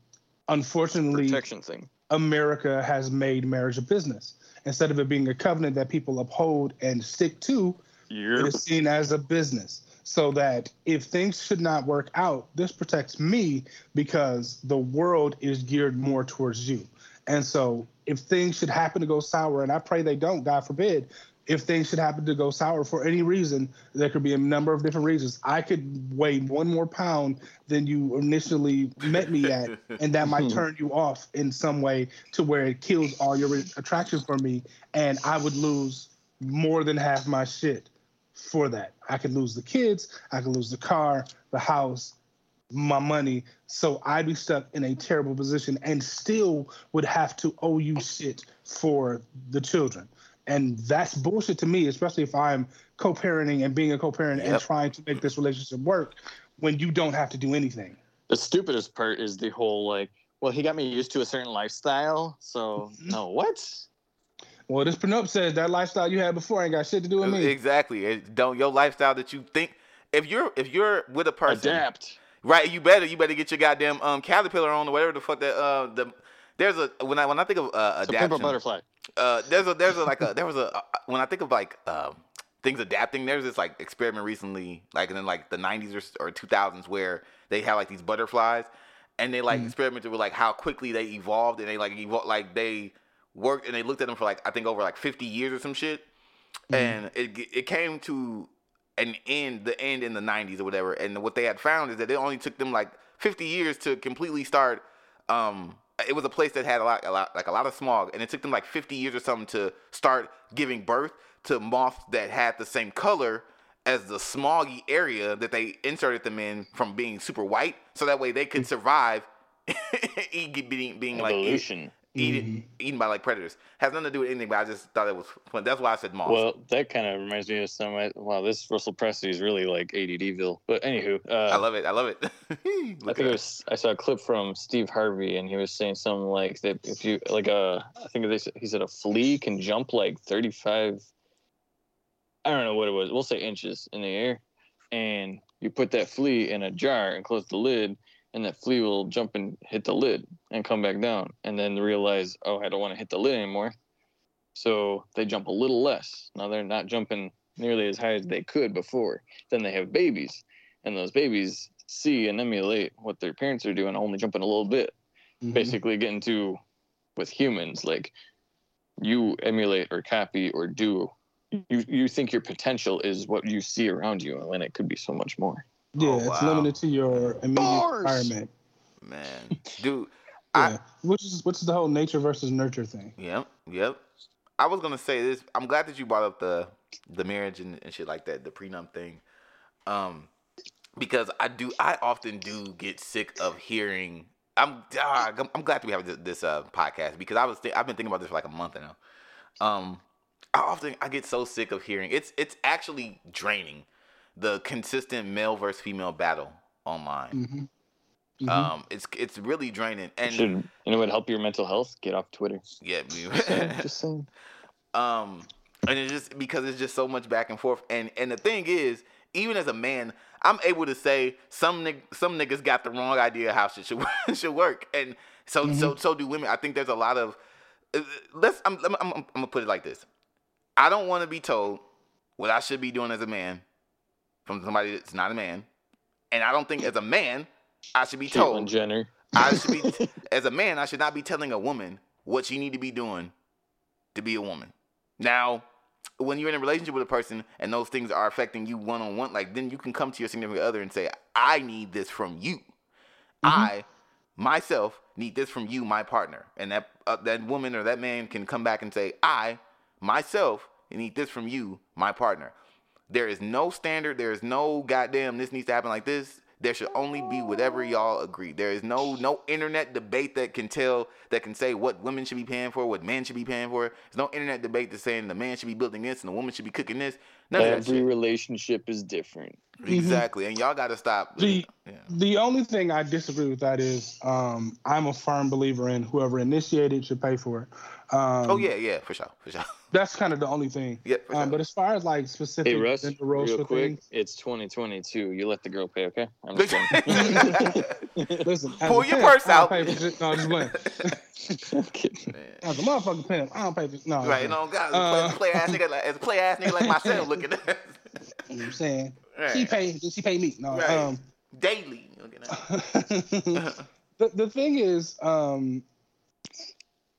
unfortunately, Protection thing. America has made marriage a business instead of it being a covenant that people uphold and stick to. It You're seen as a business. So that if things should not work out, this protects me because the world is geared more towards you. And so if things should happen to go sour, and I pray they don't, God forbid, if things should happen to go sour for any reason, there could be a number of different reasons. I could weigh one more pound than you initially met me at, and that might hmm. turn you off in some way to where it kills all your attraction for me, and I would lose more than half my shit for that. I could lose the kids, I could lose the car, the house, my money. So I'd be stuck in a terrible position and still would have to owe you shit for the children. And that's bullshit to me, especially if I'm co-parenting and being a co-parent and trying to make this relationship work when you don't have to do anything. the stupidest part is the whole like, well, he got me used to a certain lifestyle, so no, what? Well, this prenup says that lifestyle you had before ain't got shit to do with me. Exactly. It don't your lifestyle that you think if you're if you're with a person Adapt. right, you better you better get your goddamn um caterpillar on or whatever the fuck that uh the there's a when I when I think of uh So a adaptation butterfly. uh there's a there's a like a there was a uh, when I think of like um things adapting. There's this like experiment recently, like in like the 90s or, or 2000s, where they had like these butterflies, and they like Mhm. experimented with like how quickly they evolved, and they like evolved, like they worked, and they looked at them for like I think over like 50 years or some shit, Mhm. and it it came to an end, the end in the 90s or whatever, and what they had found is that it only took them like 50 years to completely start. Um, it was a place that had a lot, a lot, like a lot of smog, and it took them like 50 years or something to start giving birth to moths that had the same color as the smoggy area that they inserted them in from being super white, so that way they could survive being, being like Evolution. Eaten, mm-hmm. eaten by like predators. Has nothing to do with anything, but I just thought it was fun. That's why I said moths. Well, that kind of reminds me of some. Uh, wow, this Russell Presley is really like ADDville. But anywho, uh, I love it. I love it. I think it was. I saw a clip from Steve Harvey, and he was saying something like that. If you like a, I think they said, he said a flea can jump like thirty-five. I don't know what it was. We'll say inches in the air, and you put that flea in a jar and close the lid, and that flea will jump and hit the lid and come back down, and then realize, oh, I don't want to hit the lid anymore. So they jump a little less. Now they're not jumping nearly as high as they could before. Then they have babies, and those babies see and emulate what their parents are doing, only jumping a little bit. Mhm. Basically, getting to with humans, like you emulate or copy or do. You you think your potential is what you see around you, when it could be so much more. Yeah, Oh, it's limited to your immediate Bars. environment. Man, dude. I- Yeah, which is which is the whole nature versus nurture thing. Yep, yep. I was gonna say this. I'm glad that you brought up the the marriage and, and shit like that, the prenup thing, um, because I do. I often do get sick of hearing. I'm I'm, I'm glad that we have this, this uh, podcast because I was th- I've been thinking about this for like a month now. Um, I often I get so sick of hearing it's it's actually draining the consistent male versus female battle online. hmm Um, it's it's really draining and Should you know what help your mental health? Get off Twitter. yeah. Just saying. um and it's just because it's just so much back and forth and and the thing is even as a man i'm able to say some nig- some niggas got the wrong idea how shit should, should work and so so so do women i think there's a lot of uh, let's i'm i'm, I'm, I'm gonna put it like this i don't want to be told what i should be doing as a man from somebody that's not a man and i don't think as a man i should be Caitlyn told Jenner. I should be as a man, I should not be telling a woman what she need to be doing to be a woman. Now, when you're in a relationship with a person and those things are affecting you one on one, like then you can come to your significant other and say, "I need this from you. I myself need this from you, my partner." And that uh, that woman or that man can come back and say, "I myself need this from you, my partner." There is no standard. There is no goddamn. This needs to happen like this. There should only be whatever y'all agree. There is no no internet debate that can tell that can say what women should be paying for, what men should be paying for. There's no internet debate that's saying the man should be building this and the woman should be cooking this. None Every relationship is different. Exactly, and y'all got to stop. The- yeah. The only thing I disagree with that is um, I'm a firm believer in whoever initiated should pay for it. Um, Oh yeah, yeah, for sure, for sure. that's kind of the only thing. Yeah, for sure. Um, but as far as like specific Hey Russ, real quick, things, it's 2022. You let the girl pay, okay? I'm just listen, Pull your pimp, purse I don't out. Pay for shit. No, I'm just playing. I'm kidding. Man. As a motherfucking pimp, I don't pay for no. Right, I'm no, God, Uh, play, play ass nigga, like, as a play ass nigga like myself, looking at that. You know what I'm saying Right. she pay, she pay me. No, Right. um, daily. Looking at the, the thing is, um,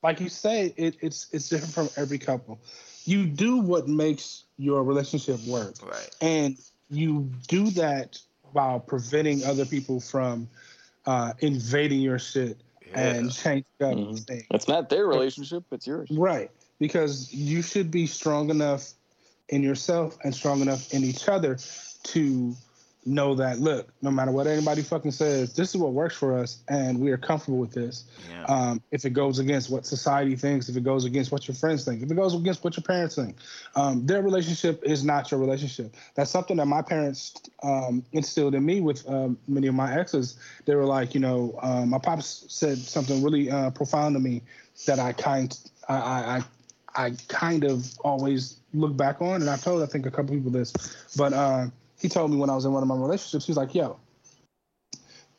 like you say, it, it's it's different from every couple. You do what makes your relationship work, right. and you do that while preventing other people from uh, invading your shit and changing up Mhm. things. It's not their relationship, it's yours. Right. Because you should be strong enough in yourself and strong enough in each other to know that, look, no matter what anybody fucking says, this is what works for us and we are comfortable with this. yeah. Um, if it goes against what society thinks, if it goes against what your friends think, if it goes against what your parents think, um, their relationship is not your relationship. That's something that my parents um, instilled in me with um, many of my exes. They were like, you know, um, my pops said something really uh, profound to me that I kind, I, I, I, I kind of always look back on, and I've told I think a couple people this, but uh, he told me when I was in one of my relationships, he was like, yo.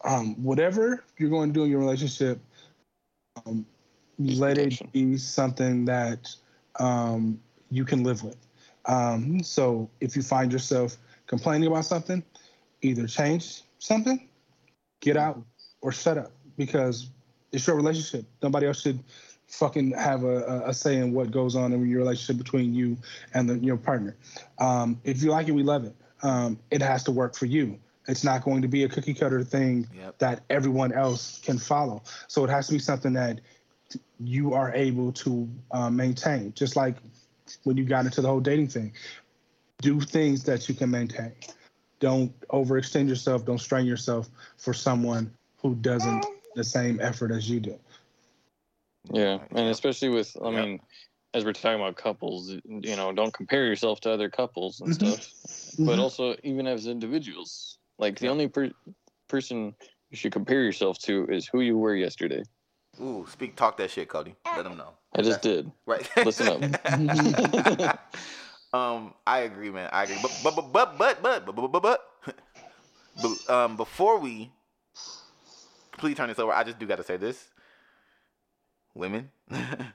Um, whatever you're going to do in your relationship, um, let it be something that um, you can live with. Um, so if you find yourself complaining about something, either change something, get out, or shut up because it's your relationship. Nobody else should fucking have a, a, a say in what goes on in your relationship between you and the, your partner. Um, if you like it, we love it. Um, it has to work for you. It's not going to be a cookie cutter thing Yep. that everyone else can follow. So it has to be something that you are able to uh, maintain. Just like when you got into the whole dating thing, do things that you can maintain. Don't overextend yourself. Don't strain yourself for someone who doesn't the same effort as you do. Yeah, and especially with, I Yep. mean, as we're talking about couples, you know, don't compare yourself to other couples and Mhm. stuff. But Mhm. also, even as individuals, like the only per- person you should compare yourself to is who you were yesterday. Ooh, speak, talk that shit, Cody. Let them know. I just did. Right. Listen up. um, I agree, man. I agree. But but but but but but but but but, but, but um, before we completely turn this over, I just do got to say this: women,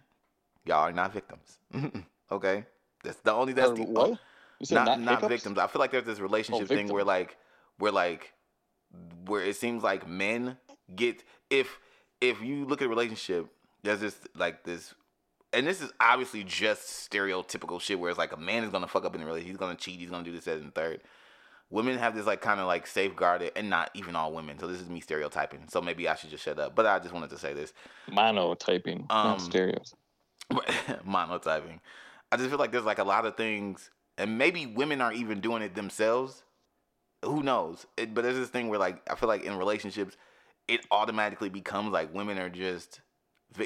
y'all are not victims. okay, that's the only that's the what? You not not, not, victims. I feel like there's this relationship thing where like where like where it seems like men get if if you look at a relationship, there's this like this and this is obviously just stereotypical shit where it's like a man is gonna fuck up in the relationship, he's gonna cheat, he's gonna do this, that, and third. Women have this like kind of like safeguarded, and not even all women. So this is me stereotyping. So maybe I should just shut up. But I just wanted to say this. Monotyping, Um, not stereos. monotyping. I just feel like there's like a lot of things, and maybe women aren't even doing it themselves. Who knows? It, but there's this thing where like I feel like in relationships, it automatically becomes like women are just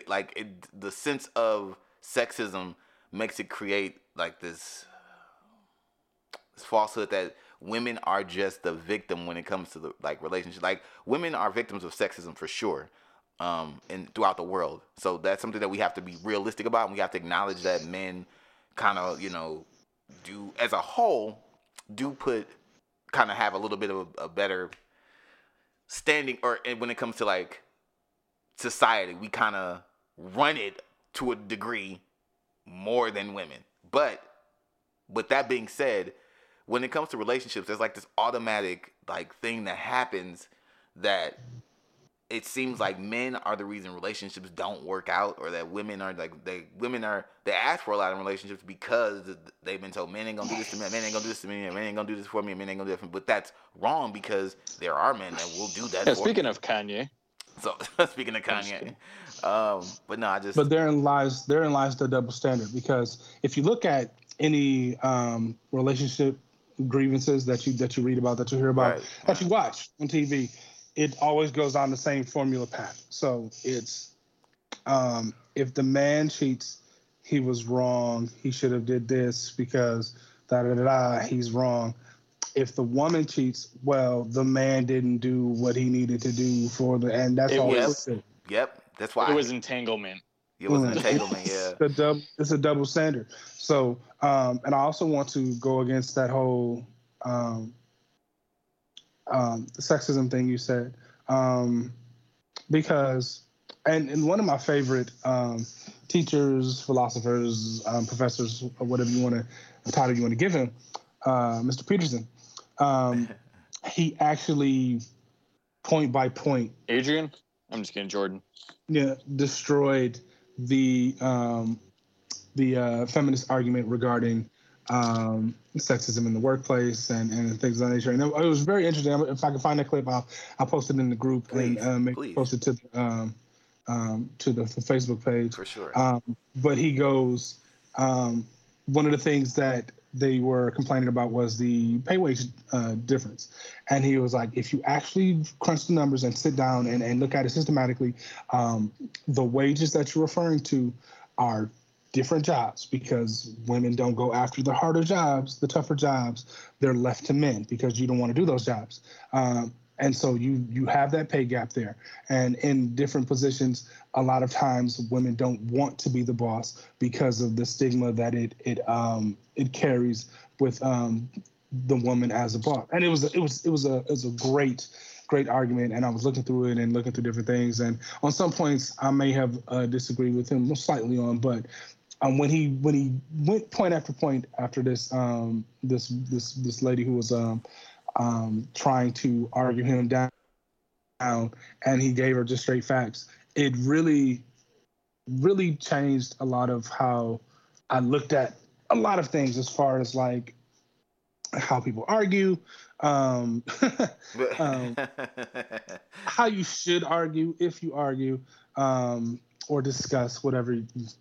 like it, the sense of sexism makes it create like this this falsehood that women are just the victim when it comes to the like relationship. Like women are victims of sexism for sure, um, and throughout the world. So that's something that we have to be realistic about. And we have to acknowledge that men kind of you know do as a whole do put kind of have a little bit of a, a better standing or when it comes to like society we kind of run it to a degree more than women but with that being said when it comes to relationships there's like this automatic like thing that happens that it seems like men are the reason relationships don't work out or that women are like they women are they ask for a lot in relationships because they've been told men ain't gonna do this to me men ain't gonna do this to me men ain't gonna do this for me men ain't gonna do that but that's wrong because there are men that will do that Yeah, speaking you. of Kanye, so speaking of kanye um but no i just But therein lies therein lies the double standard because if you look at any um, relationship grievances that you that you read about, that you hear about, Right, that you watch on TV, it always goes on the same formula path. So it's um, if the man cheats, he was wrong. He should have did this because da da da da. He's wrong. If the woman cheats, well, the man didn't do what he needed to do for the, and that's It all. was- it is. yep that's why it was entanglement. it was Mm. entanglement yeah It's a double, it's a double standard. So, um, and I also want to go against that whole um, um, sexism thing you said, um, because, and, and one of my favorite um, teachers, philosophers, um, professors, or whatever you want to, title you want to give him, uh, Mr. Peterson, um, he actually point by point Adrian, I'm just kidding, Jordan. yeah, destroyed the um, the uh, feminist argument regarding um, sexism in the workplace and, and things of that nature. And it, it was very interesting. If I can find that clip, I'll I'll post it in the group Please, and uh, maybe please. post it to the, um, um, to the, the Facebook page. for sure Um, but he goes, um, one of the things that they were complaining about was the pay wage uh, difference. And he was like, if you actually crunch the numbers and sit down and, and look at it systematically, um, the wages that you're referring to are different jobs because women don't go after the harder jobs, the tougher jobs. They're left to men because you don't want to do those jobs. Um, and so you you have that pay gap there. And in different positions, a lot of times women don't want to be the boss because of the stigma that it it um it carries with um the woman as a boss. And it was it was it was a it was a great great argument and I was looking through it and looking through different things and on some points I may have uh, disagreed with him slightly on but um, when he when he went point after point after this um, this this this lady who was um, um, trying to argue him down, down, and he gave her just straight facts. It really really changed a lot of how I looked at a lot of things as far as like how people argue, um, um, how you should argue if you argue um, or discuss whatever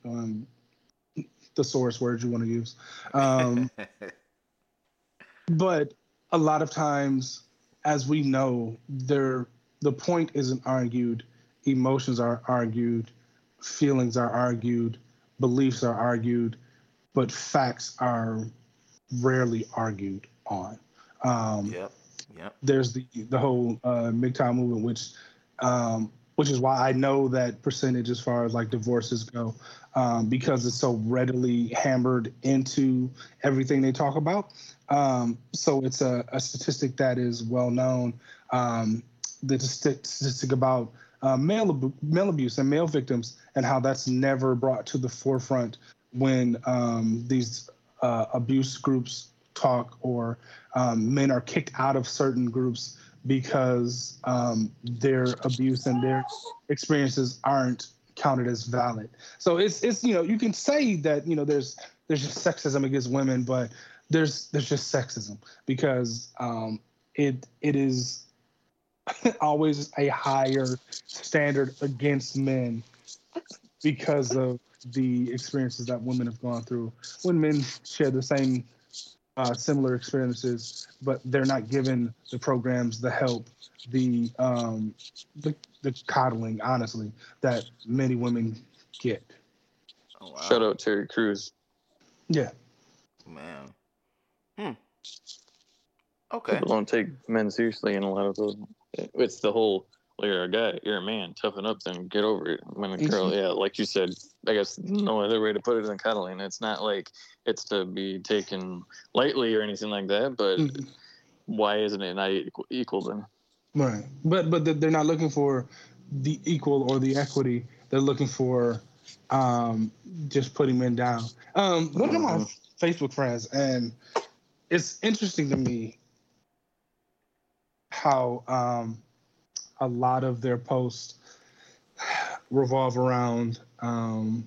um, the source words you want to use. Um, but a lot of times, as we know, there the point isn't argued, emotions are argued, feelings are argued, beliefs are argued, but facts are rarely argued on. Um, yep. Yep. there's the the whole uh, MGTOW movement, which um, which is why I know that percentage as far as like divorces go, um, because it's so readily hammered into everything they talk about. Um, so it's a, a statistic that is well known. Um, the statistic about uh, male abu- male abuse and male victims, and how that's never brought to the forefront when um, these uh, abuse groups talk or um, men are kicked out of certain groups because um, their abuse and their experiences aren't counted as valid. So it's it's you know you can say that you know there's there's just sexism against women, but there's there's just sexism because um, it it is always a higher standard against men because of the experiences that women have gone through when men share the same uh, similar experiences, but they're not given the programs, the help, the um, the, the coddling, honestly, that many women get. Oh, wow. Shout out Terry Crews. Yeah, man. Hmm. Okay. People don't take men seriously in a lot of those. It's the whole, well, you're a guy, you're a man, toughen up, then get over it. When a girl, yeah, like you said, I guess no other way to put it than cuddling. It's not like it's to be taken lightly or anything like that, but Mhm. why isn't it not equal, equal then? right. But but they're not looking for the equal or the equity. They're looking for um, just putting men down. Um, one of my Facebook friends, and it's interesting to me how um, a lot of their posts revolve around um,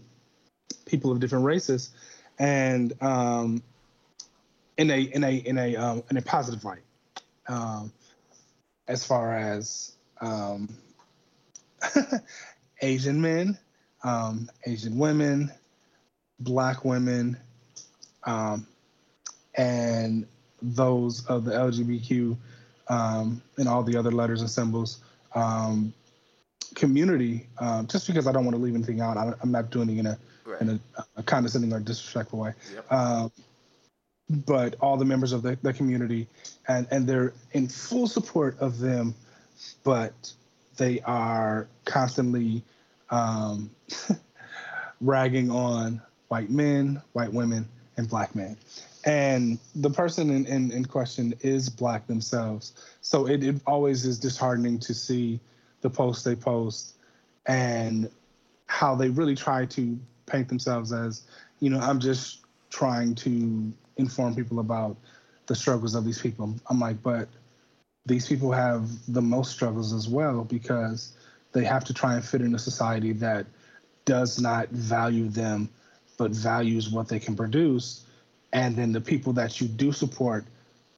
people of different races, and um, in a in a in a um, in a positive light, um, as far as um, Asian men, um, Asian women, Black women, and those of the LGBTQ and all the other letters and symbols um, community. Um, just because I don't want to leave anything out, I, I'm not doing it in a Right. in a, a condescending or disrespectful way. Yep. Um, but all the members of the, the community, and, and they're in full support of them, but they are constantly um, ragging on white men, white women, and black men. And the person in, in, in question is black themselves. So it, it always is disheartening to see the posts they post and how they really try to paint themselves as, you know, I'm just trying to inform people about the struggles of these people. I'm like, but these people have the most struggles as well because they have to try and fit in a society that does not value them but values what they can produce and then the people that you do support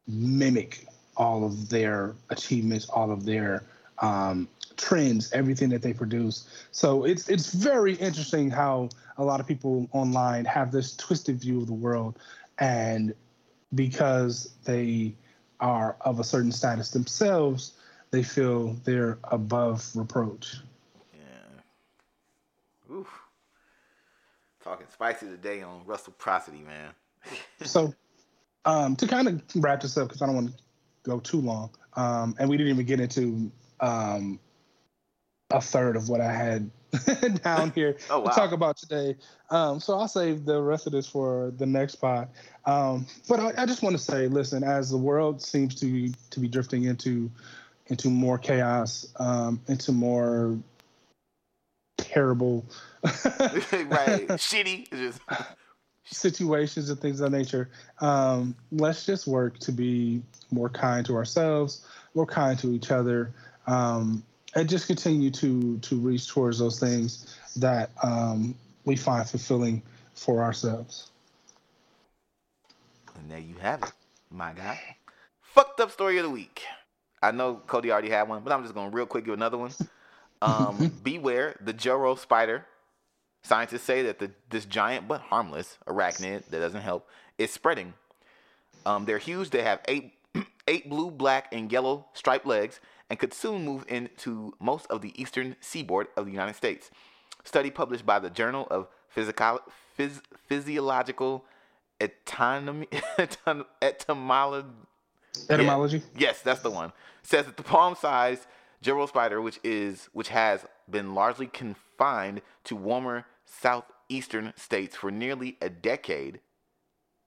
mimic all of their achievements all of their um, trends everything that they produce so it's it's very interesting how a lot of people online have this twisted view of the world and because they are of a certain status themselves they feel they're above reproach Yeah. Oof. Talking spicy today on Russell reciprocity, man. So um, to kind of wrap this up because i don't want to go too long um, and we didn't even get into um, a third of what i had down here Oh to talk about today. Um, so I'll save the rest of this for the next pod. Um, but I, I just want to say, listen, as the world seems to be, to be drifting into into more chaos, um, into more terrible right, shitty. Just situations and things of that nature. Um, let's just work to be more kind to ourselves, more kind to each other, um, and just continue to to reach towards those things that um, we find fulfilling for ourselves. And there you have it, my guy. Fucked up story of the week. I know Cody already had one, but I'm just gonna real quick give another one. Um, beware the Joro spider. Scientists say that the this giant but harmless arachnid that doesn't help is spreading. Um, they're huge. They have eight eight blue, black, and yellow striped legs and could soon move into most of the eastern seaboard of the United States. Study published by the Journal of Physical, Phys, Physiological Autonomy, Etymology. Etymology. Yes, that's the one. Says that the palm-sized Joro spider, which is which has been largely confined to warmer southeastern states for nearly a decade,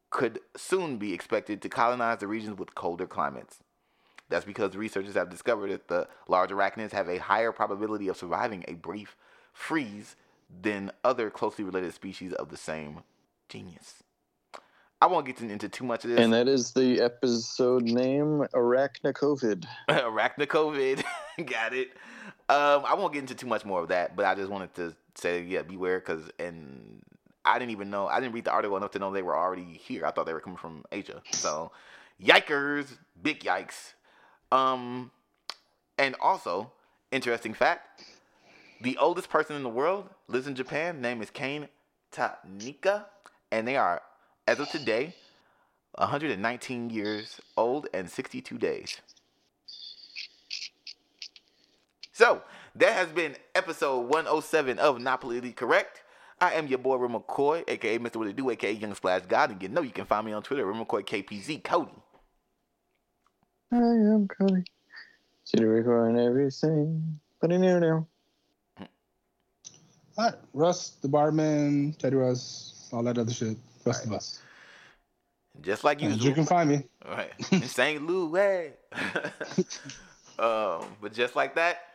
could soon be expected to colonize the regions with colder climates. That's because researchers have discovered that the large arachnids have a higher probability of surviving a brief freeze than other closely related species of the same genus. I won't get into too much of this. And that is the episode name Arachnocovid. Arachnocovid. Got it. Um, I won't get into too much more of that, but I just wanted to say, yeah, beware, because and I didn't even know. I didn't read the article enough to know they were already here. I thought they were coming from Asia. So, yikers, big yikes. Um, and also, interesting fact: the oldest person in the world lives in Japan. Name is Kane Tanaka, and they are, as of today, 119 years old and 62 days. So that has been episode 107 of Not Politically Correct. I am your boy Rim McCoy, aka Mr. What It Do, aka Young Splash God, and you know you can find me on Twitter, Rim McCoy KPZ Cody. I am Cody. See the record and everything. But I know now. All right, Russ, the barman, Teddy Russ, all that other shit. Right. us. Just like you, you can find me. All right. In St. Louis. um, but just like that,